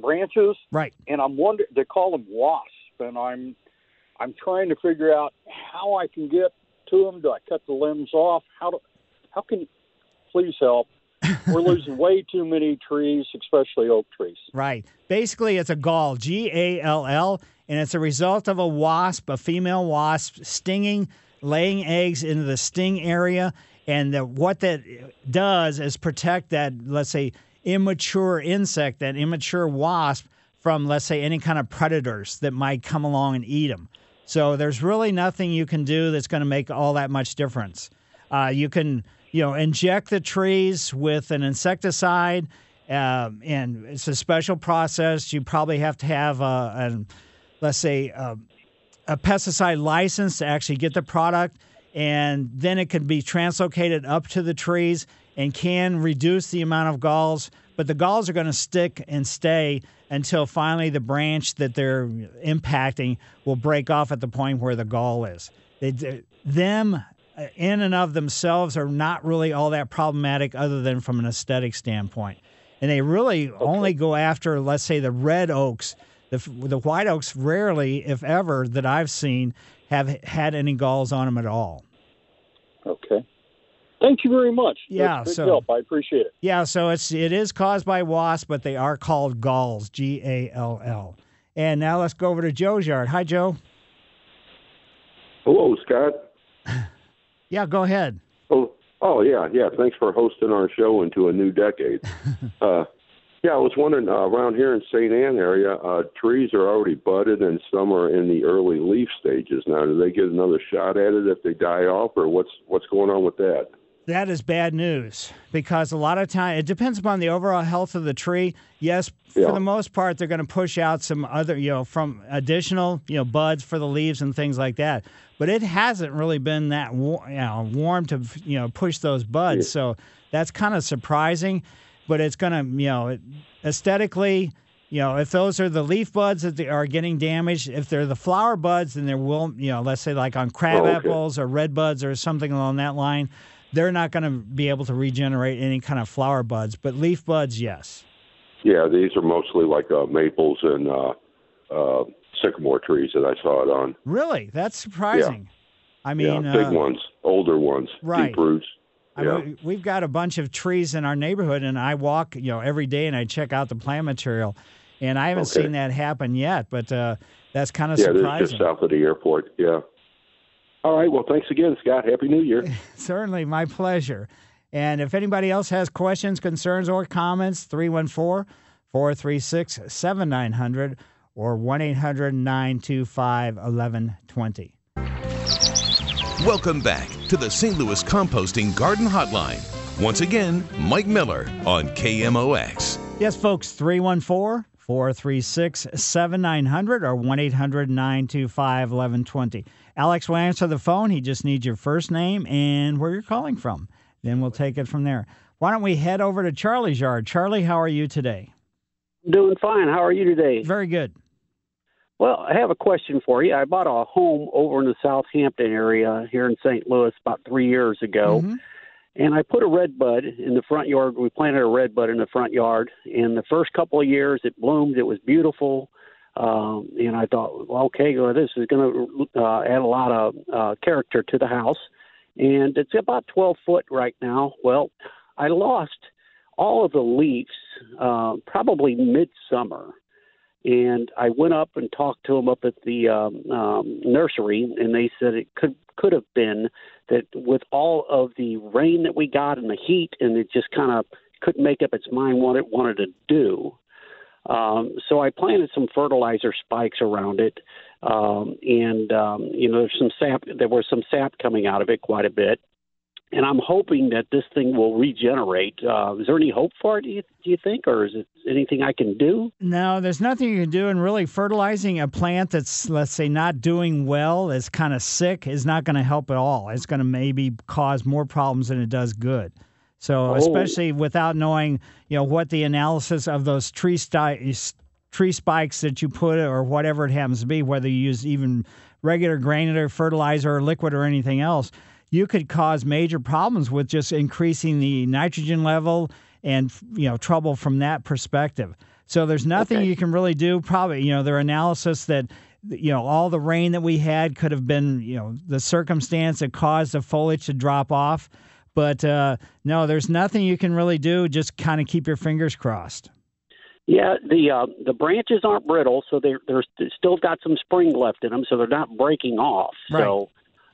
branches. Right. And I'm wondering they call them wasps, and I'm I'm trying to figure out how I can get to them. Do I cut the limbs off? How do how can please help? We're losing way too many trees, especially oak trees. Right. Basically, it's a gall, G A L L, and it's a result of a wasp, a female wasp, stinging, laying eggs into the sting area. And the, what that does is protect that, let's say, immature insect, that immature wasp, from, let's say, any kind of predators that might come along and eat them. So there's really nothing you can do that's going to make all that much difference. Uh, you can, you know, inject the trees with an insecticide, um, and it's a special process. You probably have to have a, a let's say, a, a pesticide license to actually get the product, and then it can be translocated up to the trees and can reduce the amount of galls. But the galls are going to stick and stay until finally the branch that they're impacting will break off at the point where the gall is. They, them uh, in and of themselves are not really all that problematic other than from an aesthetic standpoint. And they really okay. only go after, let's say, the red oaks. The, the white oaks rarely, if ever, that I've seen have had any galls on them at all. Okay. Thank you very much. Yeah, big so help. I appreciate it. Yeah, so it's it is caused by wasps, but they are called galls, G A L L. And now let's go over to Joe's yard. Hi, Joe. Hello, Scott. yeah, go ahead. Oh, oh yeah, yeah. Thanks for hosting our show into a new decade. uh, yeah, I was wondering uh, around here in St. Ann area, uh, trees are already budded and some are in the early leaf stages. Now, do they get another shot at it if they die off, or what's what's going on with that? That is bad news because a lot of time it depends upon the overall health of the tree. Yes, yeah. for the most part, they're going to push out some other, you know, from additional, you know, buds for the leaves and things like that. But it hasn't really been that you know, warm to, you know, push those buds. Yeah. So that's kind of surprising. But it's going to, you know, aesthetically, you know, if those are the leaf buds that are getting damaged, if they're the flower buds, then there will, you know, let's say like on crab oh, okay. apples or red buds or something along that line, they're not going to be able to regenerate any kind of flower buds, but leaf buds, yes. Yeah, these are mostly like uh, maples and uh, uh, sycamore trees that I saw it on. Really, that's surprising. Yeah. I mean, yeah, big uh, ones, older ones, right. deep roots. I yeah. mean, we've got a bunch of trees in our neighborhood, and I walk, you know, every day and I check out the plant material, and I haven't okay. seen that happen yet. But uh, that's kind of yeah, surprising. Yeah, just south of the airport. Yeah. All right. Well, thanks again, Scott. Happy New Year. Certainly, my pleasure. And if anybody else has questions, concerns, or comments, 314 436 7900 or 1 800 925 1120. Welcome back to the St. Louis Composting Garden Hotline. Once again, Mike Miller on KMOX. Yes, folks, 314 436 7900 or 1 800 925 1120. Alex will answer the phone. He just needs your first name and where you're calling from. Then we'll take it from there. Why don't we head over to Charlie's yard? Charlie, how are you today? Doing fine. How are you today? Very good. Well, I have a question for you. I bought a home over in the Southampton area here in St. Louis about three years ago. Mm-hmm. And I put a red bud in the front yard. We planted a red bud in the front yard. And the first couple of years, it bloomed. It was beautiful. Um, and I thought, well, okay, well, this is going to uh, add a lot of uh, character to the house. And it's about 12 foot right now. Well, I lost all of the leaves uh, probably midsummer. And I went up and talked to them up at the um, um, nursery, and they said it could could have been that with all of the rain that we got and the heat, and it just kind of couldn't make up its mind what it wanted to do. Um, so I planted some fertilizer spikes around it, um, and um, you know there's some sap. There was some sap coming out of it quite a bit, and I'm hoping that this thing will regenerate. Uh, is there any hope for it? Do you, do you think, or is it anything I can do? No, there's nothing you can do. And really, fertilizing a plant that's let's say not doing well, is kind of sick, is not going to help at all. It's going to maybe cause more problems than it does good. So, oh. especially without knowing, you know, what the analysis of those tree sti- tree spikes that you put or whatever it happens to be, whether you use even regular granular fertilizer or liquid or anything else, you could cause major problems with just increasing the nitrogen level and you know trouble from that perspective. So there's nothing okay. you can really do. Probably, you know, their analysis that you know all the rain that we had could have been you know the circumstance that caused the foliage to drop off but uh, no, there's nothing you can really do. Just kind of keep your fingers crossed. Yeah, the uh, the branches aren't brittle, so they're they're still got some spring left in them, so they're not breaking off. Right. So.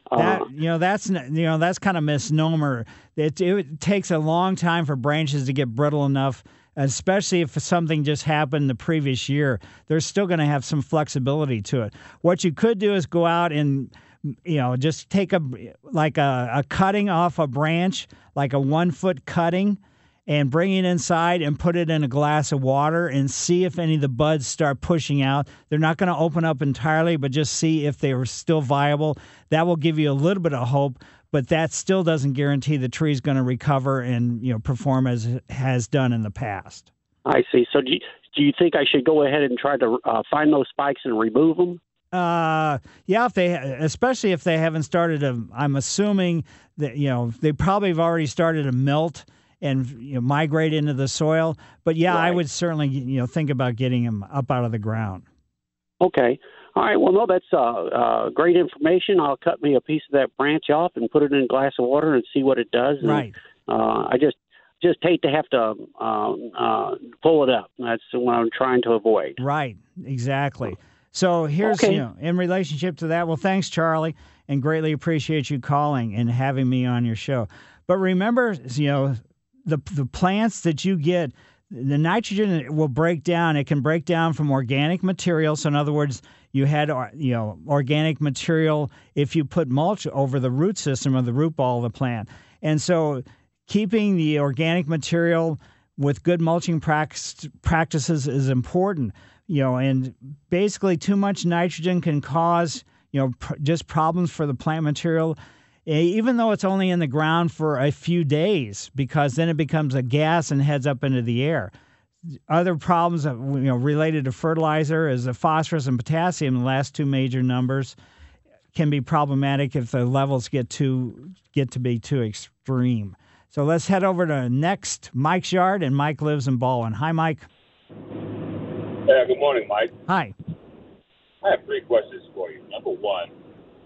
Uh, that, you know that's you know that's kind of misnomer. It, it takes a long time for branches to get brittle enough especially if something just happened the previous year. They're still going to have some flexibility to it. What you could do is go out and you know just take a like a, a cutting off a branch, like a one foot cutting and bring it inside and put it in a glass of water and see if any of the buds start pushing out. They're not going to open up entirely, but just see if they are still viable. That will give you a little bit of hope, but that still doesn't guarantee the tree is going to recover and you know perform as it has done in the past. I see. So do you, do you think I should go ahead and try to uh, find those spikes and remove them? Uh, yeah, if they, especially if they haven't started to, I'm assuming that you know they probably have already started to melt and you know, migrate into the soil. But yeah, right. I would certainly you know think about getting them up out of the ground. Okay. All right. Well, no, that's uh, uh, great information. I'll cut me a piece of that branch off and put it in a glass of water and see what it does. And, right. Uh, I just just hate to have to um, uh, pull it up. That's what I'm trying to avoid. Right. Exactly. So here's okay. you know in relationship to that. Well, thanks, Charlie, and greatly appreciate you calling and having me on your show. But remember, you know, the the plants that you get the nitrogen will break down. It can break down from organic material. So in other words, you had uh, you know organic material if you put mulch over the root system of the root ball of the plant. And so keeping the organic material with good mulching practices is important. You know, and basically too much nitrogen can cause you know pr- just problems for the plant material eh, even though it's only in the ground for a few days, because then it becomes a gas and heads up into the air. Other problems you know related to fertilizer is the phosphorus and potassium, the last two major numbers, can be problematic if the levels get too get to be too extreme. So let's head over to next Mike's yard, and Mike lives in Ballwin. Hi, Mike. Yeah, good morning, Mike. Hi. I have three questions for you. Number one,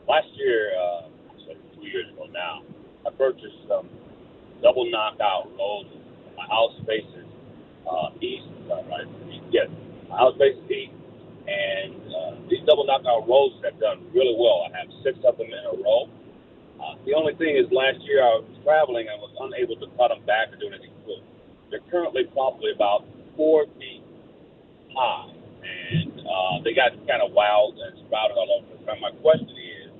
last year. Uh, two years ago now, I purchased some double knockout roses. My house faces uh, east, uh, right? Yes, my house faces east, and uh, these double knockout roses have done really well. I have six of them in a row. Uh, the only thing is, last year I was traveling and was unable to cut them back or do anything to. They're currently probably about four feet high, and uh, they got kind of wild and sprouted all over the time. My question is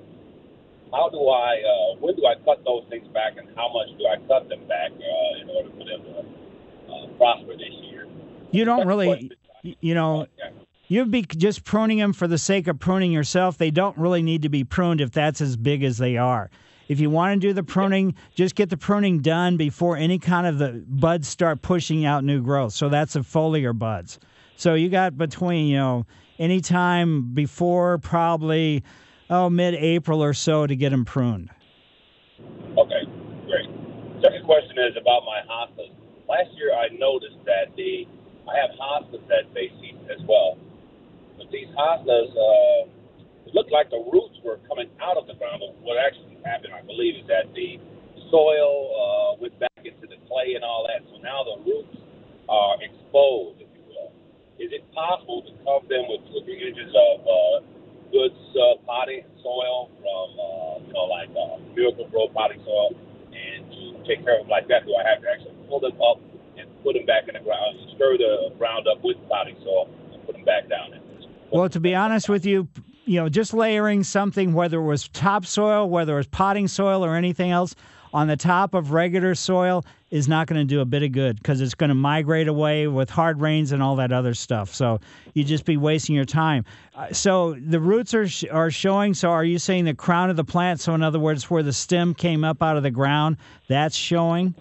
how do I, uh, when do I cut those things back, and how much do I cut them back uh, in order for them to uh, prosper this year? You don't really, you know. You'd be just pruning them for the sake of pruning yourself. They don't really need to be pruned if that's as big as they are. If you want to do the pruning, just get the pruning done before any kind of the buds start pushing out new growth. So that's the foliar buds. So you got between, you know, anytime before probably oh, mid-April or so to get them pruned. Okay, great. Second question is about my hostas. Last year, I noticed that the I have hostas that face east as well, but these hostas uh, it looked like the roots were coming out of the ground. But what actually happened, I believe, is that the soil uh, went back into the clay and all that. So now the roots are exposed. Is it possible to cover them with three inches of uh, good uh, potting soil from, uh, you know, like uh, Miracle-Gro potting soil, and to take care of them like that, do I have to actually pull them up and put them back in the ground, stir the ground up with potting soil, and put them back down? In? Well, to be honest with you, you know, just layering something, whether it was topsoil, whether it was potting soil, or anything else, on the top of regular soil is not going to do a bit of good because it's going to migrate away with hard rains and all that other stuff. So you just be wasting your time. Uh, so the roots are sh- are showing. So are you saying the crown of the plant? So in other words, where the stem came up out of the ground, that's showing.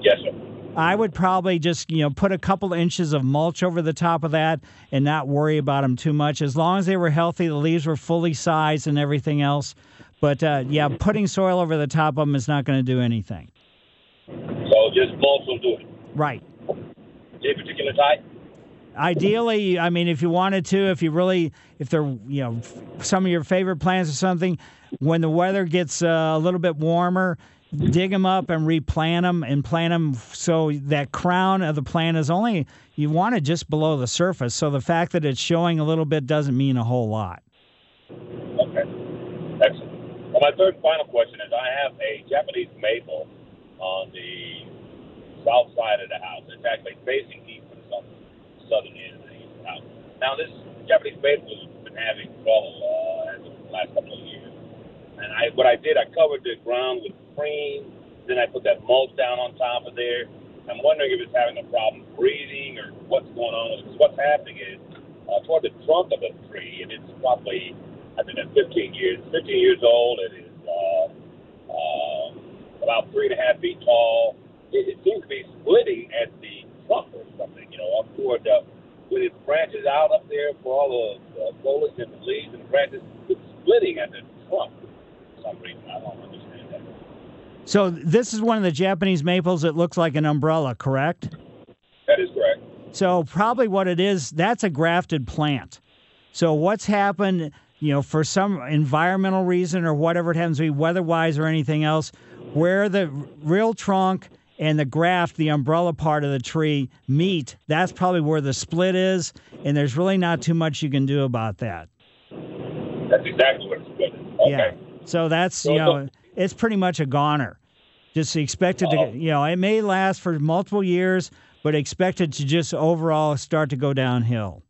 Yes, sir. I would probably just you know put a couple inches of mulch over the top of that and not worry about them too much. As long as they were healthy, the leaves were fully sized and everything else. But uh, yeah, putting soil over the top of them is not going to do anything. So just mulch will do it. Right. Any particular type? Ideally, I mean, if you wanted to, if you really, if they're, you know, some of your favorite plants or something, when the weather gets uh, a little bit warmer, dig them up and replant them and plant them so that crown of the plant is only, you want it just below the surface. So the fact that it's showing a little bit doesn't mean a whole lot. My third and final question is I have a Japanese maple on the south side of the house. It's actually facing east for the southern, southern end of the house. Now, this Japanese maple has been having trouble uh, the last couple of years. And I, what I did, I covered the ground with cream. Then I put that mulch down on top of there. I'm wondering if it's having a problem breathing or what's going on. Because what's happening is uh, toward the trunk of the tree, and it's probably, I've been at 15 years, 15 years old. It is uh, uh, about three and a half feet tall. It, it seems to be splitting at the trunk or something, you know, up toward the, when it branches out up there for all the uh, foliage and the leaves and the branches, it's splitting at the trunk for some reason. I don't understand that. So this is one of the Japanese maples that looks like an umbrella, correct? That is correct. So probably what it is, that's a grafted plant. So what's happened, you know, for some environmental reason or whatever it happens to be, weather-wise or anything else, where the real trunk and the graft, the umbrella part of the tree meet, that's probably where the split is, and there's really not too much you can do about that. That's exactly what it's split is. Okay. Yeah. So that's So you know, it's pretty much a goner. Just expect it to, you know, it may last for multiple years, but expected to just overall start to go downhill.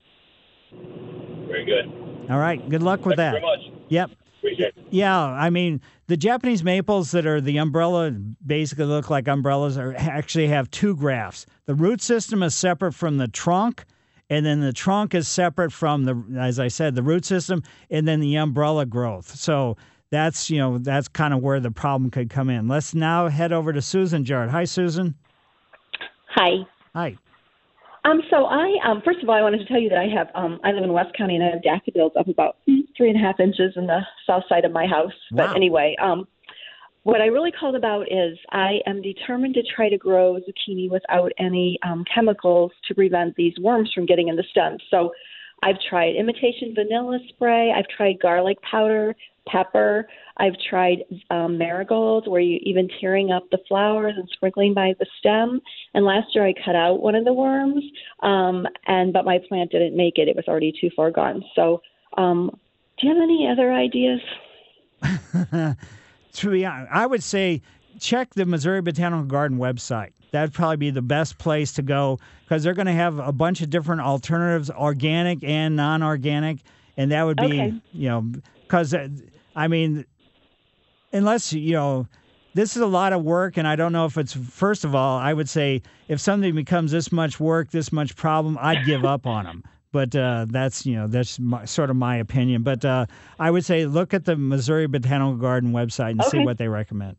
Very good. All right. Good luck with Thank that. you very much. Yep. Appreciate it. Yeah, I mean the Japanese maples that are the umbrella basically look like umbrellas are actually have two grafts. The root system is separate from the trunk, and then the trunk is separate from the as I said the root system, and then the umbrella growth. So that's you know that's kind of where the problem could come in. Let's now head over to Susan Jard. Hi, Susan. Hi. Hi. Um, so I, um, first of all, I wanted to tell you that I have, um, I live in West County and I have daffodils up about three and a half inches in the south side of my house. Wow. But anyway, um, what I really called about is I am determined to try to grow zucchini without any um, chemicals to prevent these worms from getting in the stems. So I've tried imitation vanilla spray. I've tried garlic powder, pepper. I've tried um, marigolds, where you even tearing up the flowers and sprinkling by the stem. And last year I cut out one of the worms, um, and but my plant didn't make it. It was already too far gone. So, um, do you have any other ideas? to be honest, I would say check the Missouri Botanical Garden website. That'd probably be the best place to go because they're going to have a bunch of different alternatives, organic and non-organic, and that would be Okay. you know because I mean unless you know this is a lot of work and i don't know if it's first of all i would say if something becomes this much work this much problem i'd give up on them but uh, that's you know that's my, sort of my opinion. But uh, i would say look at the missouri botanical garden website and see what they recommend.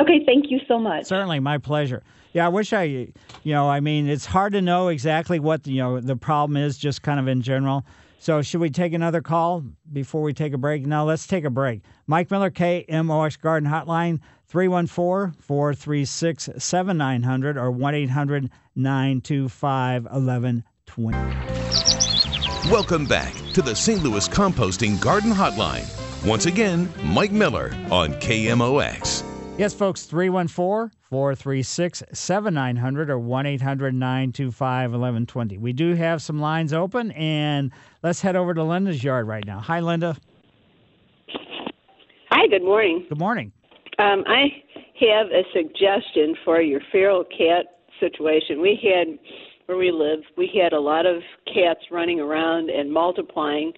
Okay, thank you so much. certainly my pleasure yeah i wish i you know i mean it's hard to know exactly what you know the problem is just kind of in general so should we take another call before we take a break no let's take a break mike miller kmox garden hotline 314-436-7900 or 1-800-925-1120 Welcome back to the St. Louis Composting Garden Hotline. Once again, Mike Miller on KMOX. Yes, folks, 314 436 7900 or 1 800 925 1120. We do have some lines open, and let's head over to Linda's yard right now. Hi, Linda. Hi, good morning. Good morning. Um, I have a suggestion for your feral cat situation. We had, where we live, we had a lot of cats running around and multiplying.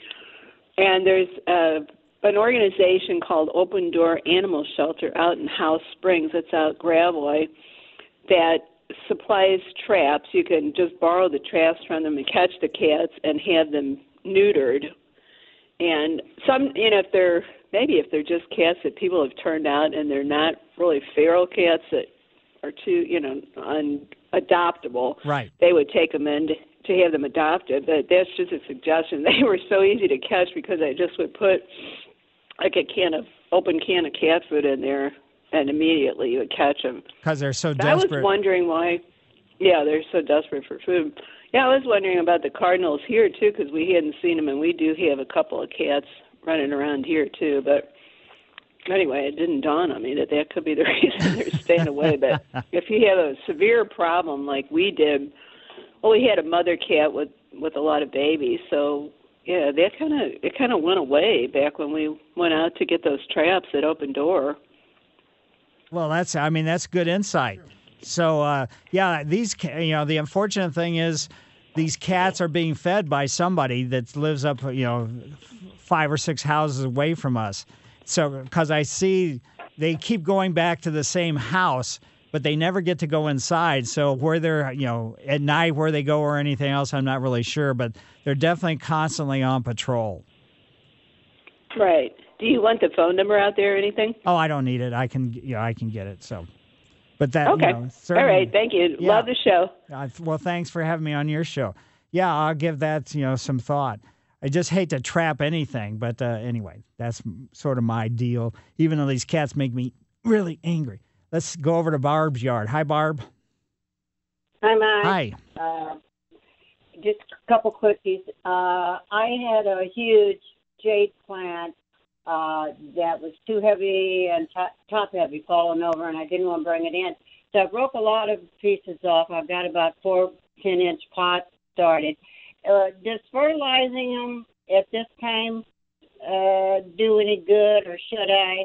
And there's uh, an organization called Open Door Animal Shelter out in House Springs. that's out Gravois that supplies traps. You can just borrow the traps from them and catch the cats and have them neutered. And some, you know, if they're maybe if they're just cats that people have turned out and they're not really feral cats that are too, you know, unadoptable, Right. they would take them in to, to have them adopted. But that's just a suggestion. They were so easy to catch because I just would put like a can of open can of cat food in there, and immediately you would catch them. Because they're so But I was desperate. wondering why. Yeah, they're so desperate for food. Yeah, I was wondering about the cardinals here too because we hadn't seen them, and we do have a couple of cats running around here too. But anyway, it didn't dawn on me that that could be the reason they're staying away. But if you have a severe problem like we did, well, we had a mother cat with with a lot of babies, so yeah, that kind of it kind of went away back when we went out to get those traps at Open Door. Well, that's I mean that's good insight. So uh, yeah, these you know the unfortunate thing is these cats are being fed by somebody that lives up you know five or six houses away from us. So because I see they keep going back to the same house, but they never get to go inside. So where they're you know at night where they go or anything else, I'm not really sure. But they're definitely constantly on patrol. Right. Do you want the phone number out there or anything? Oh, I don't need it. I can you know I can get it. So. But that Okay. you know, All certainly- Thank you. Yeah. Love the show. Uh, well, thanks for having me on your show. Yeah, I'll give that you know some thought. I just hate to trap anything, but uh, anyway, that's sort of my deal. Even though these cats make me really angry. Let's go over to Barb's yard. Hi, Barb. Hi, Mike. Hi. Uh, just a couple quickies. Uh, I had a huge jade plant uh, that was too heavy and top, top heavy, falling over, and I didn't want to bring it in. So I broke a lot of pieces off. I've got about four ten inch pots started. Uh, does fertilizing them at this time uh, do any good, or should I?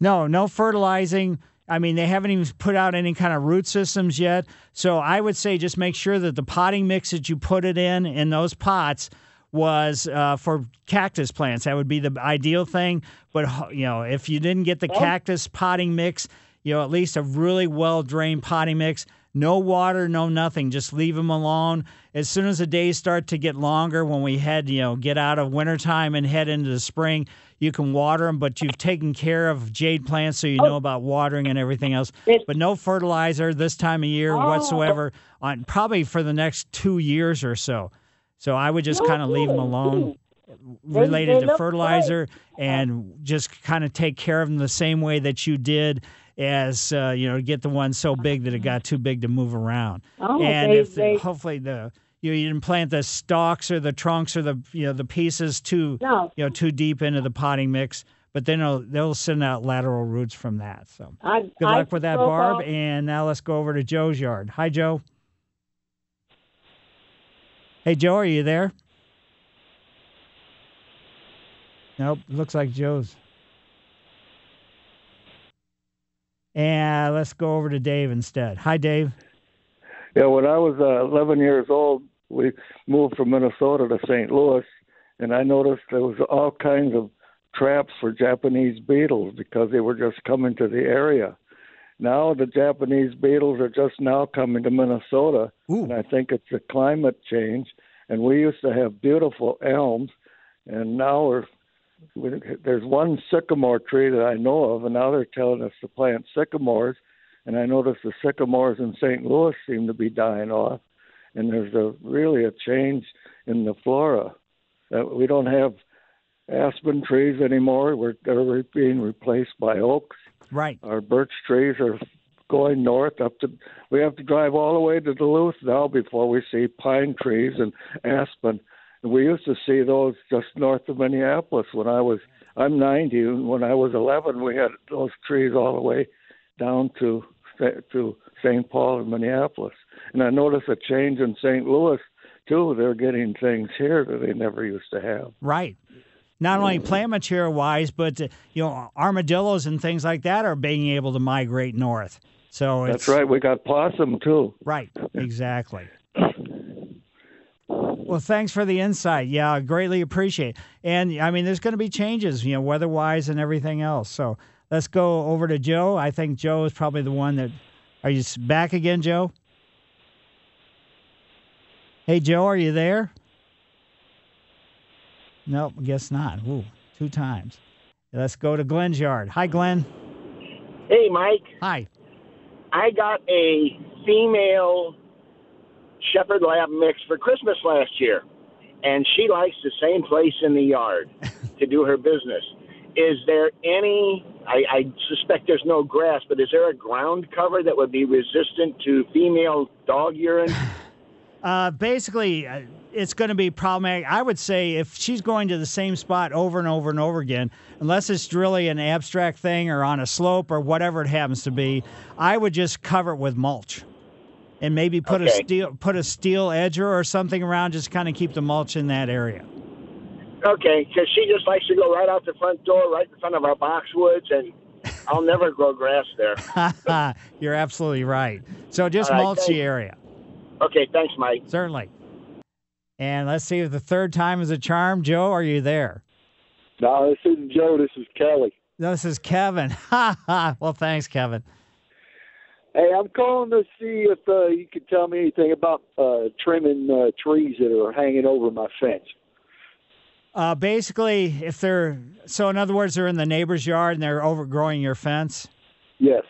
No, no fertilizing. I mean, they haven't even put out any kind of root systems yet. So I would say just make sure that the potting mix that you put it in in those pots was uh, for cactus plants. That would be the ideal thing. But you know, if you didn't get the cactus potting mix, you know, at least a really well drained potting mix. No water, no nothing. Just leave them alone. As soon as the days start to get longer, when we head, you know, get out of wintertime and head into the spring, you can water them. But you've taken care of jade plants, so you know about watering and everything else. But no fertilizer this time of year Oh. whatsoever. On probably for the next two years or so. So I would just kind of leave them alone related to fertilizer and just kind of take care of them the same way that you did as uh, you know get the one so big that it got too big to move around Oh, and they- if the- they- hopefully the you, know, you didn't plant the stalks or the trunks or the you know the pieces too No. you know too deep into the potting mix but then they'll, they'll send out lateral roots from that so I, good I luck with that barb and now let's go over to joe's yard hi joe hey joe are you there Nope, looks like Joe's. And let's go over to Dave instead. Hi, Dave. Yeah, when I was uh, 11 years old, we moved from Minnesota to St. Louis, and I noticed there was all kinds of traps for Japanese beetles because they were just coming to the area. Now the Japanese beetles are just now coming to Minnesota, and I think it's the climate change. And we used to have beautiful elms, and now we're we- there's one sycamore tree that I know of, and now they're telling us to plant sycamores. And I noticed the sycamores in St. Louis seem to be dying off, and there's a really a change in the flora. Uh, we don't have aspen trees anymore; we're they're being replaced by oaks. Right. Our birch trees are going north up to. We have to drive all the way to Duluth now before we see pine trees and aspen. We used to see those just north of Minneapolis when I was. I'm 90, and when I was 11, we had those trees all the way down to to St. Paul and Minneapolis. And I noticed a change in St. Louis too. They're getting things here that they never used to have. Right. Not only plant material wise, but uh, you know armadillos and things like that are being able to migrate north. So it's, That's right. We got possum too. Right. Exactly. Well, thanks for the insight. Yeah, I greatly appreciate. It. And I mean, there's going to be changes, you know, weather-wise and everything else. So let's go over to Joe. I think Joe is probably the one that. Are you back again, Joe? Hey, Joe, are you there? Nope, guess not. Ooh, two times. Let's go to Glenn's yard. Hi, Glenn. Hey, Mike. Hi. I got a female Shepherd Lab mix for Christmas last year, and she likes the same place in the yard to do her business. Is there any? I, I suspect there's no grass, but is there a ground cover that would be resistant to female dog urine? Uh, basically, uh, it's going to be problematic. I would say if she's going to the same spot over and over and over again, unless it's really an abstract thing or on a slope or whatever it happens to be, I would just cover it with mulch, and maybe put a steel put a steel edger or something around, just kind of keep the mulch in that area. Okay, because she just likes to go right out the front door, right in front of our boxwoods, and I'll never grow grass there. You're absolutely right. So just All right, mulch thank- the area. Okay, thanks, Mike. Certainly. And let's see if the third time is a charm. Joe, are you there? No, this isn't Joe. This is Kelly. This is Kevin. Ha ha. Well, thanks, Kevin. Hey, I'm calling to see if uh, you could tell me anything about uh, trimming uh, trees that are hanging over my fence. Uh, basically, if they're so, in other words, they're in the neighbor's yard and they're overgrowing your fence. Yes.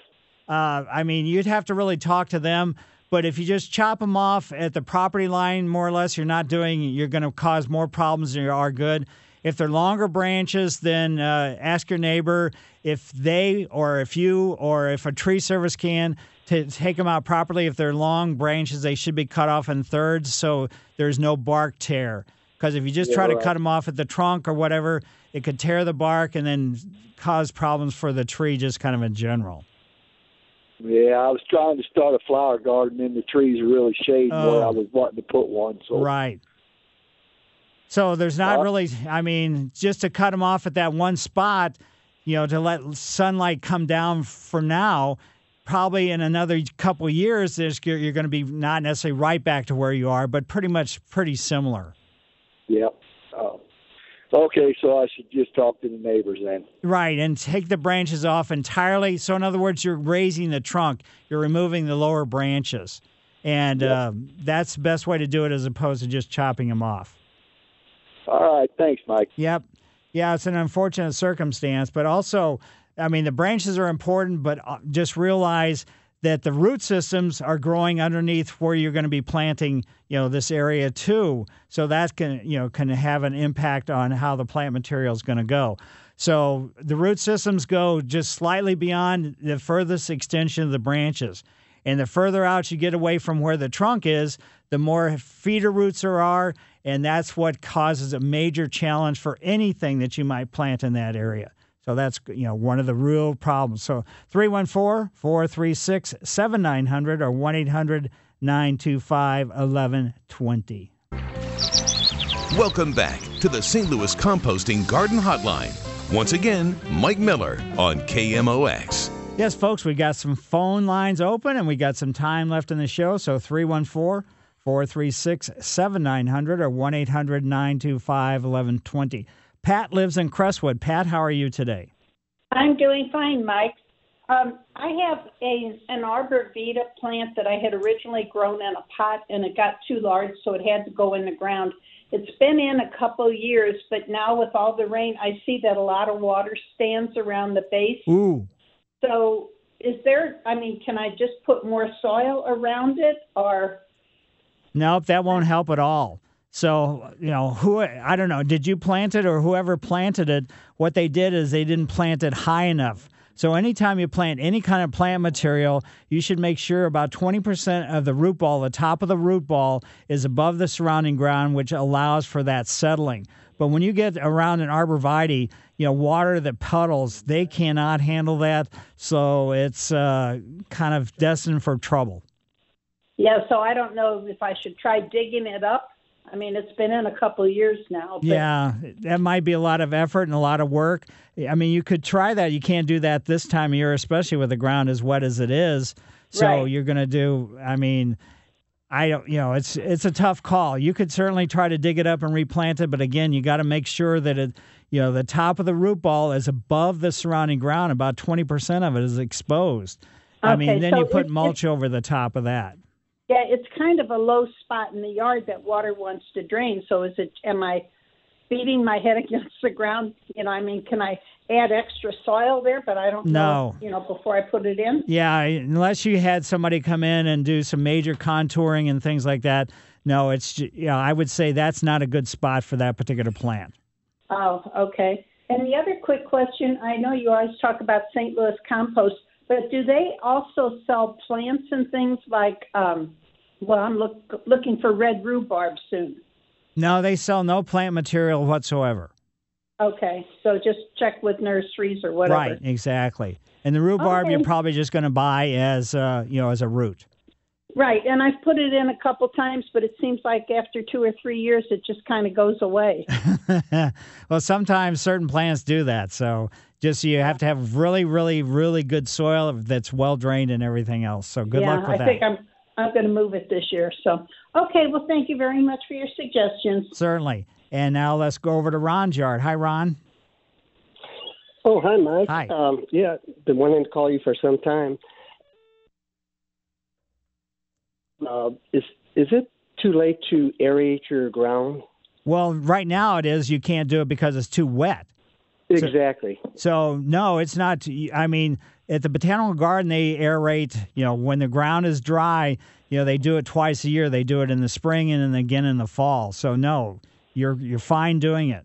Uh, I mean, you'd have to really talk to them. But if you just chop them off at the property line, more or less, you're not doing. You're going to cause more problems than you are good. If they're longer branches, then uh, ask your neighbor if they or if you or if a tree service can to take them out properly. If they're long branches, they should be cut off in thirds so there's no bark tear. Because if you just Yeah, try to right. cut them off at the trunk or whatever, it could tear the bark and then cause problems for the tree just kind of in general. Yeah, I was trying to start a flower garden, and the trees are really shading where Oh. I was wanting to put one. So Right. So there's not really, I mean, just to cut them off at that one spot, you know, to let sunlight come down for now, probably in another couple of years, there's, you're, you're going to be not necessarily right back to where you are, but pretty much pretty similar. Yep. Oh. Okay, so I should just talk to the neighbors then. Right, and take the branches off entirely. So, in other words, you're raising the trunk, you're removing the lower branches. And um, that's the best way to do it as opposed to just chopping them off. All right, thanks, Mike. Yep. Yeah, it's an unfortunate circumstance, but also, I mean, the branches are important, but uh, just realize that the root systems are growing underneath where you're going to be planting, you know, this area too. So that can, you know, can have an impact on how the plant material is going to go. So the root systems go just slightly beyond the furthest extension of the branches. And the further out you get away from where the trunk is, the more feeder roots there are. And that's what causes a major challenge for anything that you might plant in that area. So that's you know one of the real problems. So 314-436-7900 or 1-800-925-1120. Welcome back to the St. Louis Composting Garden Hotline. Once again, Mike Miller on KMOX. Yes, folks, we got some phone lines open and we got some time left in the show. So 314 436 7900 or 1 800 925 1120. Pat lives in Crestwood. Pat, how are you today? I'm doing fine, Mike. Um, I have a an arbor arborvitae plant that I had originally grown in a pot, and it got too large, so it had to go in the ground. It's been in a couple years, but now with all the rain, I see that a lot of water stands around the base. Ooh. So, is there? I mean, can I just put more soil around it, or Nope, that won't help at all. So, you know, who I don't know, did you plant it or whoever planted it? What they did is they didn't plant it high enough. So, anytime you plant any kind of plant material, you should make sure about 20% of the root ball, the top of the root ball, is above the surrounding ground, which allows for that settling. But when you get around an arborvitae, you know, water that puddles, they cannot handle that. So, it's uh, kind of destined for trouble. yeah? So I don't know if I should try digging it up. I mean, it's been in a couple of years now. But Yeah, that might be a lot of effort and a lot of work. I mean, you could try that. You can't do that this time of year, especially with the ground as wet as it is. So Right. you're going to do. I mean, I don't. You know, it's it's a tough call. You could certainly try to dig it up and replant it, but again, you got to make sure that it. You know, the top of the root ball is above the surrounding ground. About twenty percent of it is exposed. Okay, I mean, then so you put mulch over the top of that. Yeah, it's kind of a low spot in the yard that water wants to drain. So is it? Am I beating my head against the ground? You know, I mean, can I add extra soil there? But I don't know. No. You know, before I put it in. Yeah, unless you had somebody come in and do some major contouring and things like that. No, it's ju- you know, I would say that's not a good spot for that particular plant. Oh, okay. And the other quick question: I know you always talk about St. Louis compost, but do they also sell plants and things like? Um, well, I'm look, looking for red rhubarb soon. No, they sell no plant material whatsoever. Okay, so just check with nurseries or whatever. Right, exactly. And the rhubarb Okay. you're probably just going to buy as uh, you know as a root. Right, and I've put it in a couple times, but it seems like after two or three years, it just kind of goes away. well, sometimes certain plants do that. So just you have to have really, really, really good soil that's well drained and everything else. So good yeah, luck with I that. think I'm I'm going to move it this year. So okay, well, thank you very much for your suggestions. Certainly. And now let's go over to Ron's yard. Hi, Ron. Oh, hi, Mike. Hi. Um, yeah, been wanting to call you for some time. Uh, is is it too late to aerate your ground? Well, right now it is. You can't do it because it's too wet. So- Exactly. So no, it's not. I mean, at the botanical garden, they aerate. You know, when the ground is dry, you know they do it twice a year. They do it in the spring and then again in the fall. So no, you're you're fine doing it.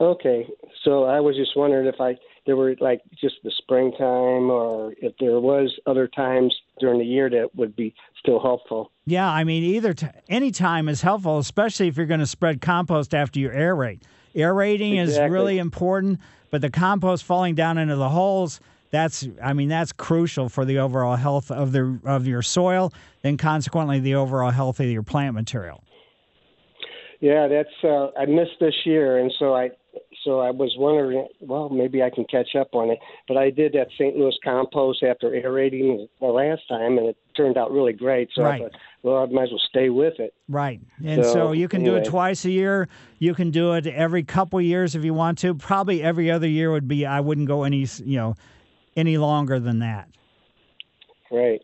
Okay. So I was just wondering if I there were like just the springtime or if there was other times during the year that would be still helpful. Yeah, I mean, either t- any time is helpful, especially if you're going to spread compost after you aerate. Aerating is really important, but the compost falling down into the holes. That's, I mean, that's crucial for the overall health of the of your soil, and consequently the overall health of your plant material. Yeah, that's uh, I missed this year, and so I so I was wondering, well, maybe I can catch up on it. But I did that St. Louis compost after aerating the last time, and it turned out really great. So Right. I thought, well, I might as well stay with it. Right. And so, So, you can do it twice a year. You can do it every couple years if you want to. Probably every other year would be I wouldn't go any, you know, any longer than that. Right.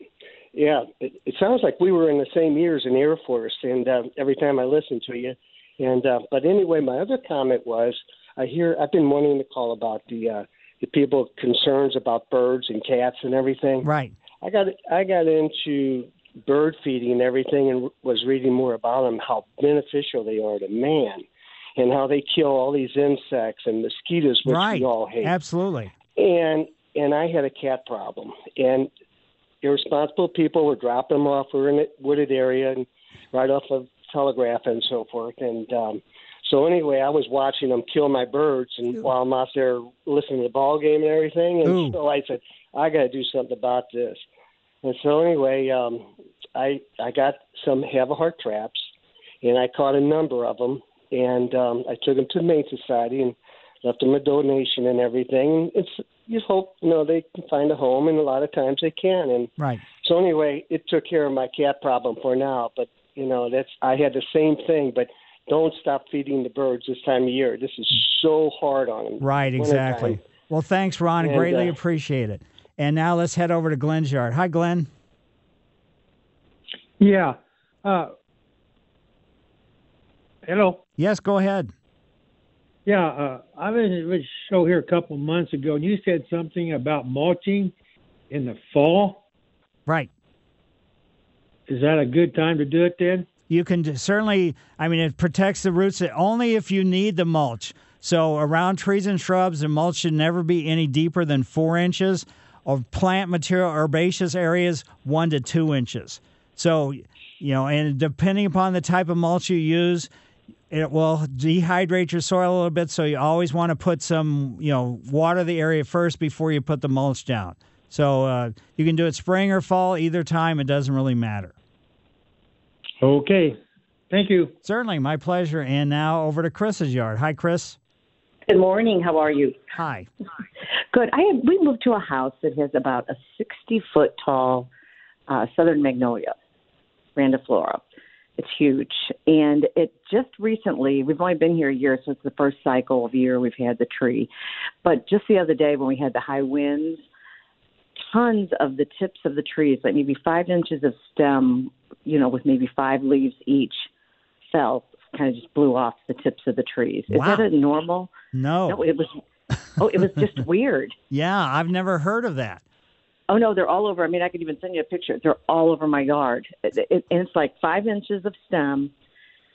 Yeah, it, it sounds like we were in the same years in the Air Force, and uh, every time I listen to you. And uh, but anyway, my other comment was I hear I've been wanting to call about the uh, the people concerns about birds and cats and everything. Right. I got I got into bird feeding and everything, and was reading more about them, how beneficial they are to man, and how they kill all these insects and mosquitoes, which right. we all hate Absolutely. and and I had a cat problem, and irresponsible people were dropping them off. We were in a wooded area and right off of Telegraph and so forth. And um, so anyway, I was watching them kill my birds, and while I'm out there listening to the ball game and everything, and Ooh. so I said, I got to do something about this. And so anyway, um, I I got some Havahart traps, and I caught a number of them, and um, I took them to the Humane Society and left them a donation and everything. It's you hope you know they can find a home, and a lot of times they can. And Right. so anyway, it took care of my cat problem for now. But you know that's I had the same thing, but. Don't stop feeding the birds this time of year. This is so hard on them. Right, exactly. Well, thanks, Ron. And, Greatly uh, appreciate it. And now let's head over to Glenn's yard. Hi, Glenn. Yeah. Uh, hello. Yes, go ahead. Yeah, uh, I was at a show here a couple months ago, and you said something about mulching in the fall. Right. Is that a good time to do it then? You can certainly, I mean, it protects the roots only if you need the mulch. So around trees and shrubs, the mulch should never be any deeper than four inches. Of plant material, herbaceous areas, one to two inches. So, you know, and depending upon the type of mulch you use, it will dehydrate your soil a little bit. So you always want to put some, you know, water the area first before you put the mulch down. So uh, you can do it spring or fall, either time. It doesn't really matter. Okay. Thank you. Certainly, my pleasure. And now over to Chris's yard. Hi, Chris. Good morning. How are you? Hi. Good. I have, we moved to a house that has about a 60 foot tall uh, southern magnolia, grandiflora. It's huge. And it just recently, we've only been here a year, so it's the first cycle of year we've had the tree. But just the other day when we had the high winds, tons of the tips of the trees, like maybe five inches of stem, you know, with maybe five leaves each, fell, kind of just blew off the tips of the trees. Is that a normal? No. No, it was. Oh, it was just weird. Yeah, I've never heard of that. Oh no, they're all over. I mean, I could even send you a picture. They're all over my yard, it, it, and it's like five inches of stem,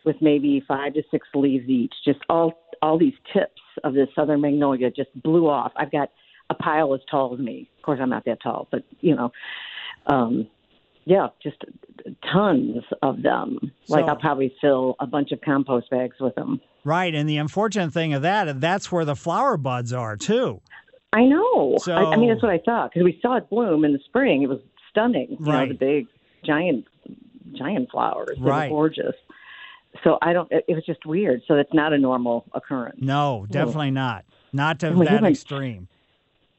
with maybe five to six leaves each. Just all all these tips of the southern magnolia just blew off. I've got a pile as tall as me. Of course, I'm not that tall, but you know, um, yeah, just tons of them. like I'll probably fill a bunch of compost bags with them. Right. And the unfortunate thing of that, that's where the flower buds are, too. I know. So- I, I mean, that's what I thought because we saw it bloom in the spring. It was stunning. You know, Right. the big giant giant flowers. They Right. were gorgeous. So I don't. It, it was just weird. So it's not a normal occurrence. No, definitely not. Not to oh And that extreme.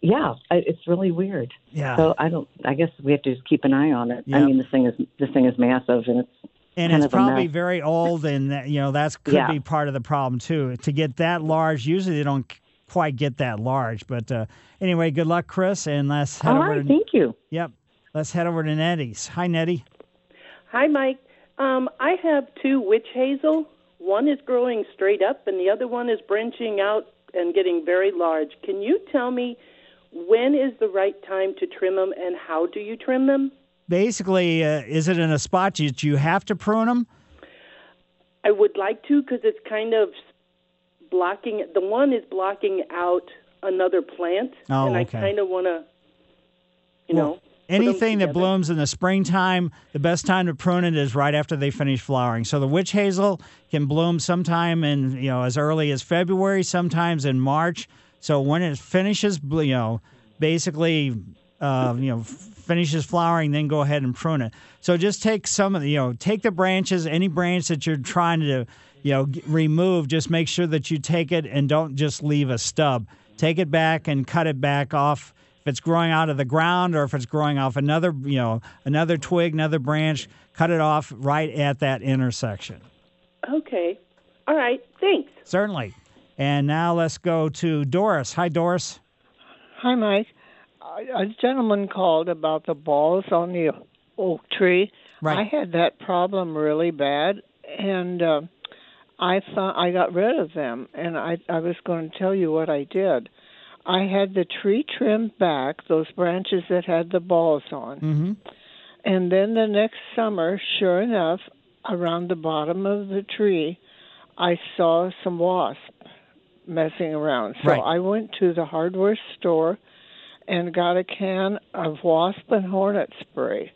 Yeah, I, it's really weird. Yeah. So I don't. I guess we have to just keep an eye on it. I mean, this thing is this thing is massive, and it's And kind it's probably mess. very old, and that, you know that's could Yeah. be part of the problem too. To get that large, usually they don't quite get that large. But uh, anyway, good luck, Chris, and let's head All over. right, to, thank you. Yep, let's head over to Nettie's. Hi, Nettie. Hi, Mike. Um, I have two witch hazel. One is growing straight up, and the other one is branching out and getting very large. Can you tell me when is the right time to trim them, and how do you trim them? Basically, uh, is it in a spot that you have to prune them? I would like to because it's kind of blocking. The one is blocking out another plant, Oh, and I kind of want to, you Well, know. Anything that blooms in the springtime, the best time to prune it is right after they finish flowering. So the witch hazel can bloom sometime in you know as early as February, sometimes in March. So when it finishes, you know, basically, uh, you know, finishes flowering, then go ahead and prune it. So just take some of the, you know, take the branches, any branch that you're trying to, you know, g- remove. Just make sure that you take it and don't just leave a stub. Take it back and cut it back off if it's growing out of the ground or if it's growing off another, you know, another twig, another branch, cut it off right at that intersection. Okay. All right. Thanks. Certainly. And now let's go to Doris. Hi, Doris. Hi, Mike. A gentleman called about the balls on the oak tree. Right. I had that problem really bad, and uh, I thought I got rid of them. And I I was going to tell you what I did. I had the tree trimmed back, those branches that had the balls on. Mm-hmm. And then the next summer, sure enough, around the bottom of the tree, I saw some wasps messing around. So Right. I went to the hardware store and got a can of wasp and hornet spray.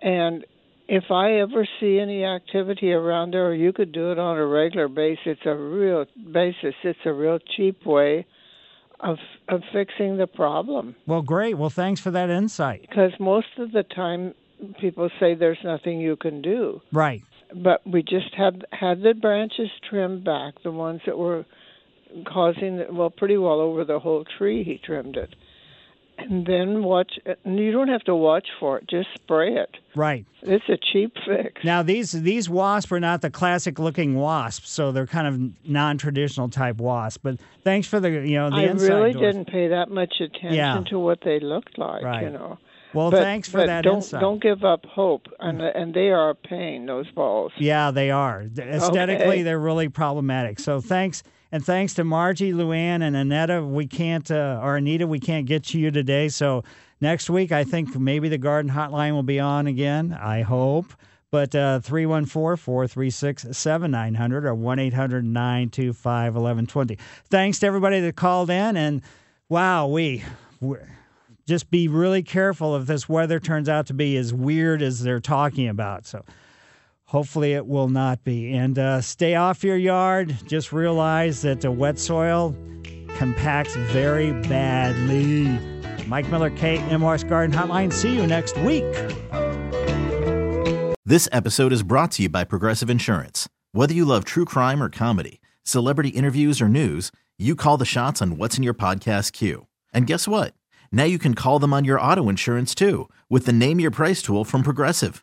And if I ever see any activity around there, you could do it on a regular basis, it's a real basis. It's a real cheap way of of fixing the problem Well, great. Well, thanks for that insight. because most of the time people say there's nothing you can do Right. but we just had had the branches trimmed back the ones that were causing well pretty well over the whole tree he trimmed it and then watch you don't have to watch for it just spray it Right. it's a cheap fix Now these these wasps are not the classic looking wasps, so they're kind of non-traditional type wasps. But thanks for the you know the i insight. really Doris. didn't pay that much attention Yeah. to what they looked like Right. you know Well, But- thanks for that don't, insight. don't give up hope and and they are a pain those balls Yeah, they are. Aesthetically, Okay. they're really problematic. So thanks, and thanks to Margie, Luann, and Annetta. We can't, uh, or Anita, we can't get to you today. So next week, I think maybe the garden hotline will be on again. I hope. But uh, 314 436 7900 or 1 800 925 1120. Thanks to everybody that called in. And wow, we just be really careful if this weather turns out to be as weird as they're talking about. So hopefully it will not be. And uh, stay off your yard. Just realize that the wet soil compacts very badly. Mike Miller, KMOX Garden Hotline. See you next week. This episode is brought to you by Progressive Insurance. Whether you love true crime or comedy, celebrity interviews or news, you call the shots on what's in your podcast queue. And guess what? Now you can call them on your auto insurance too with the Name Your Price tool from Progressive.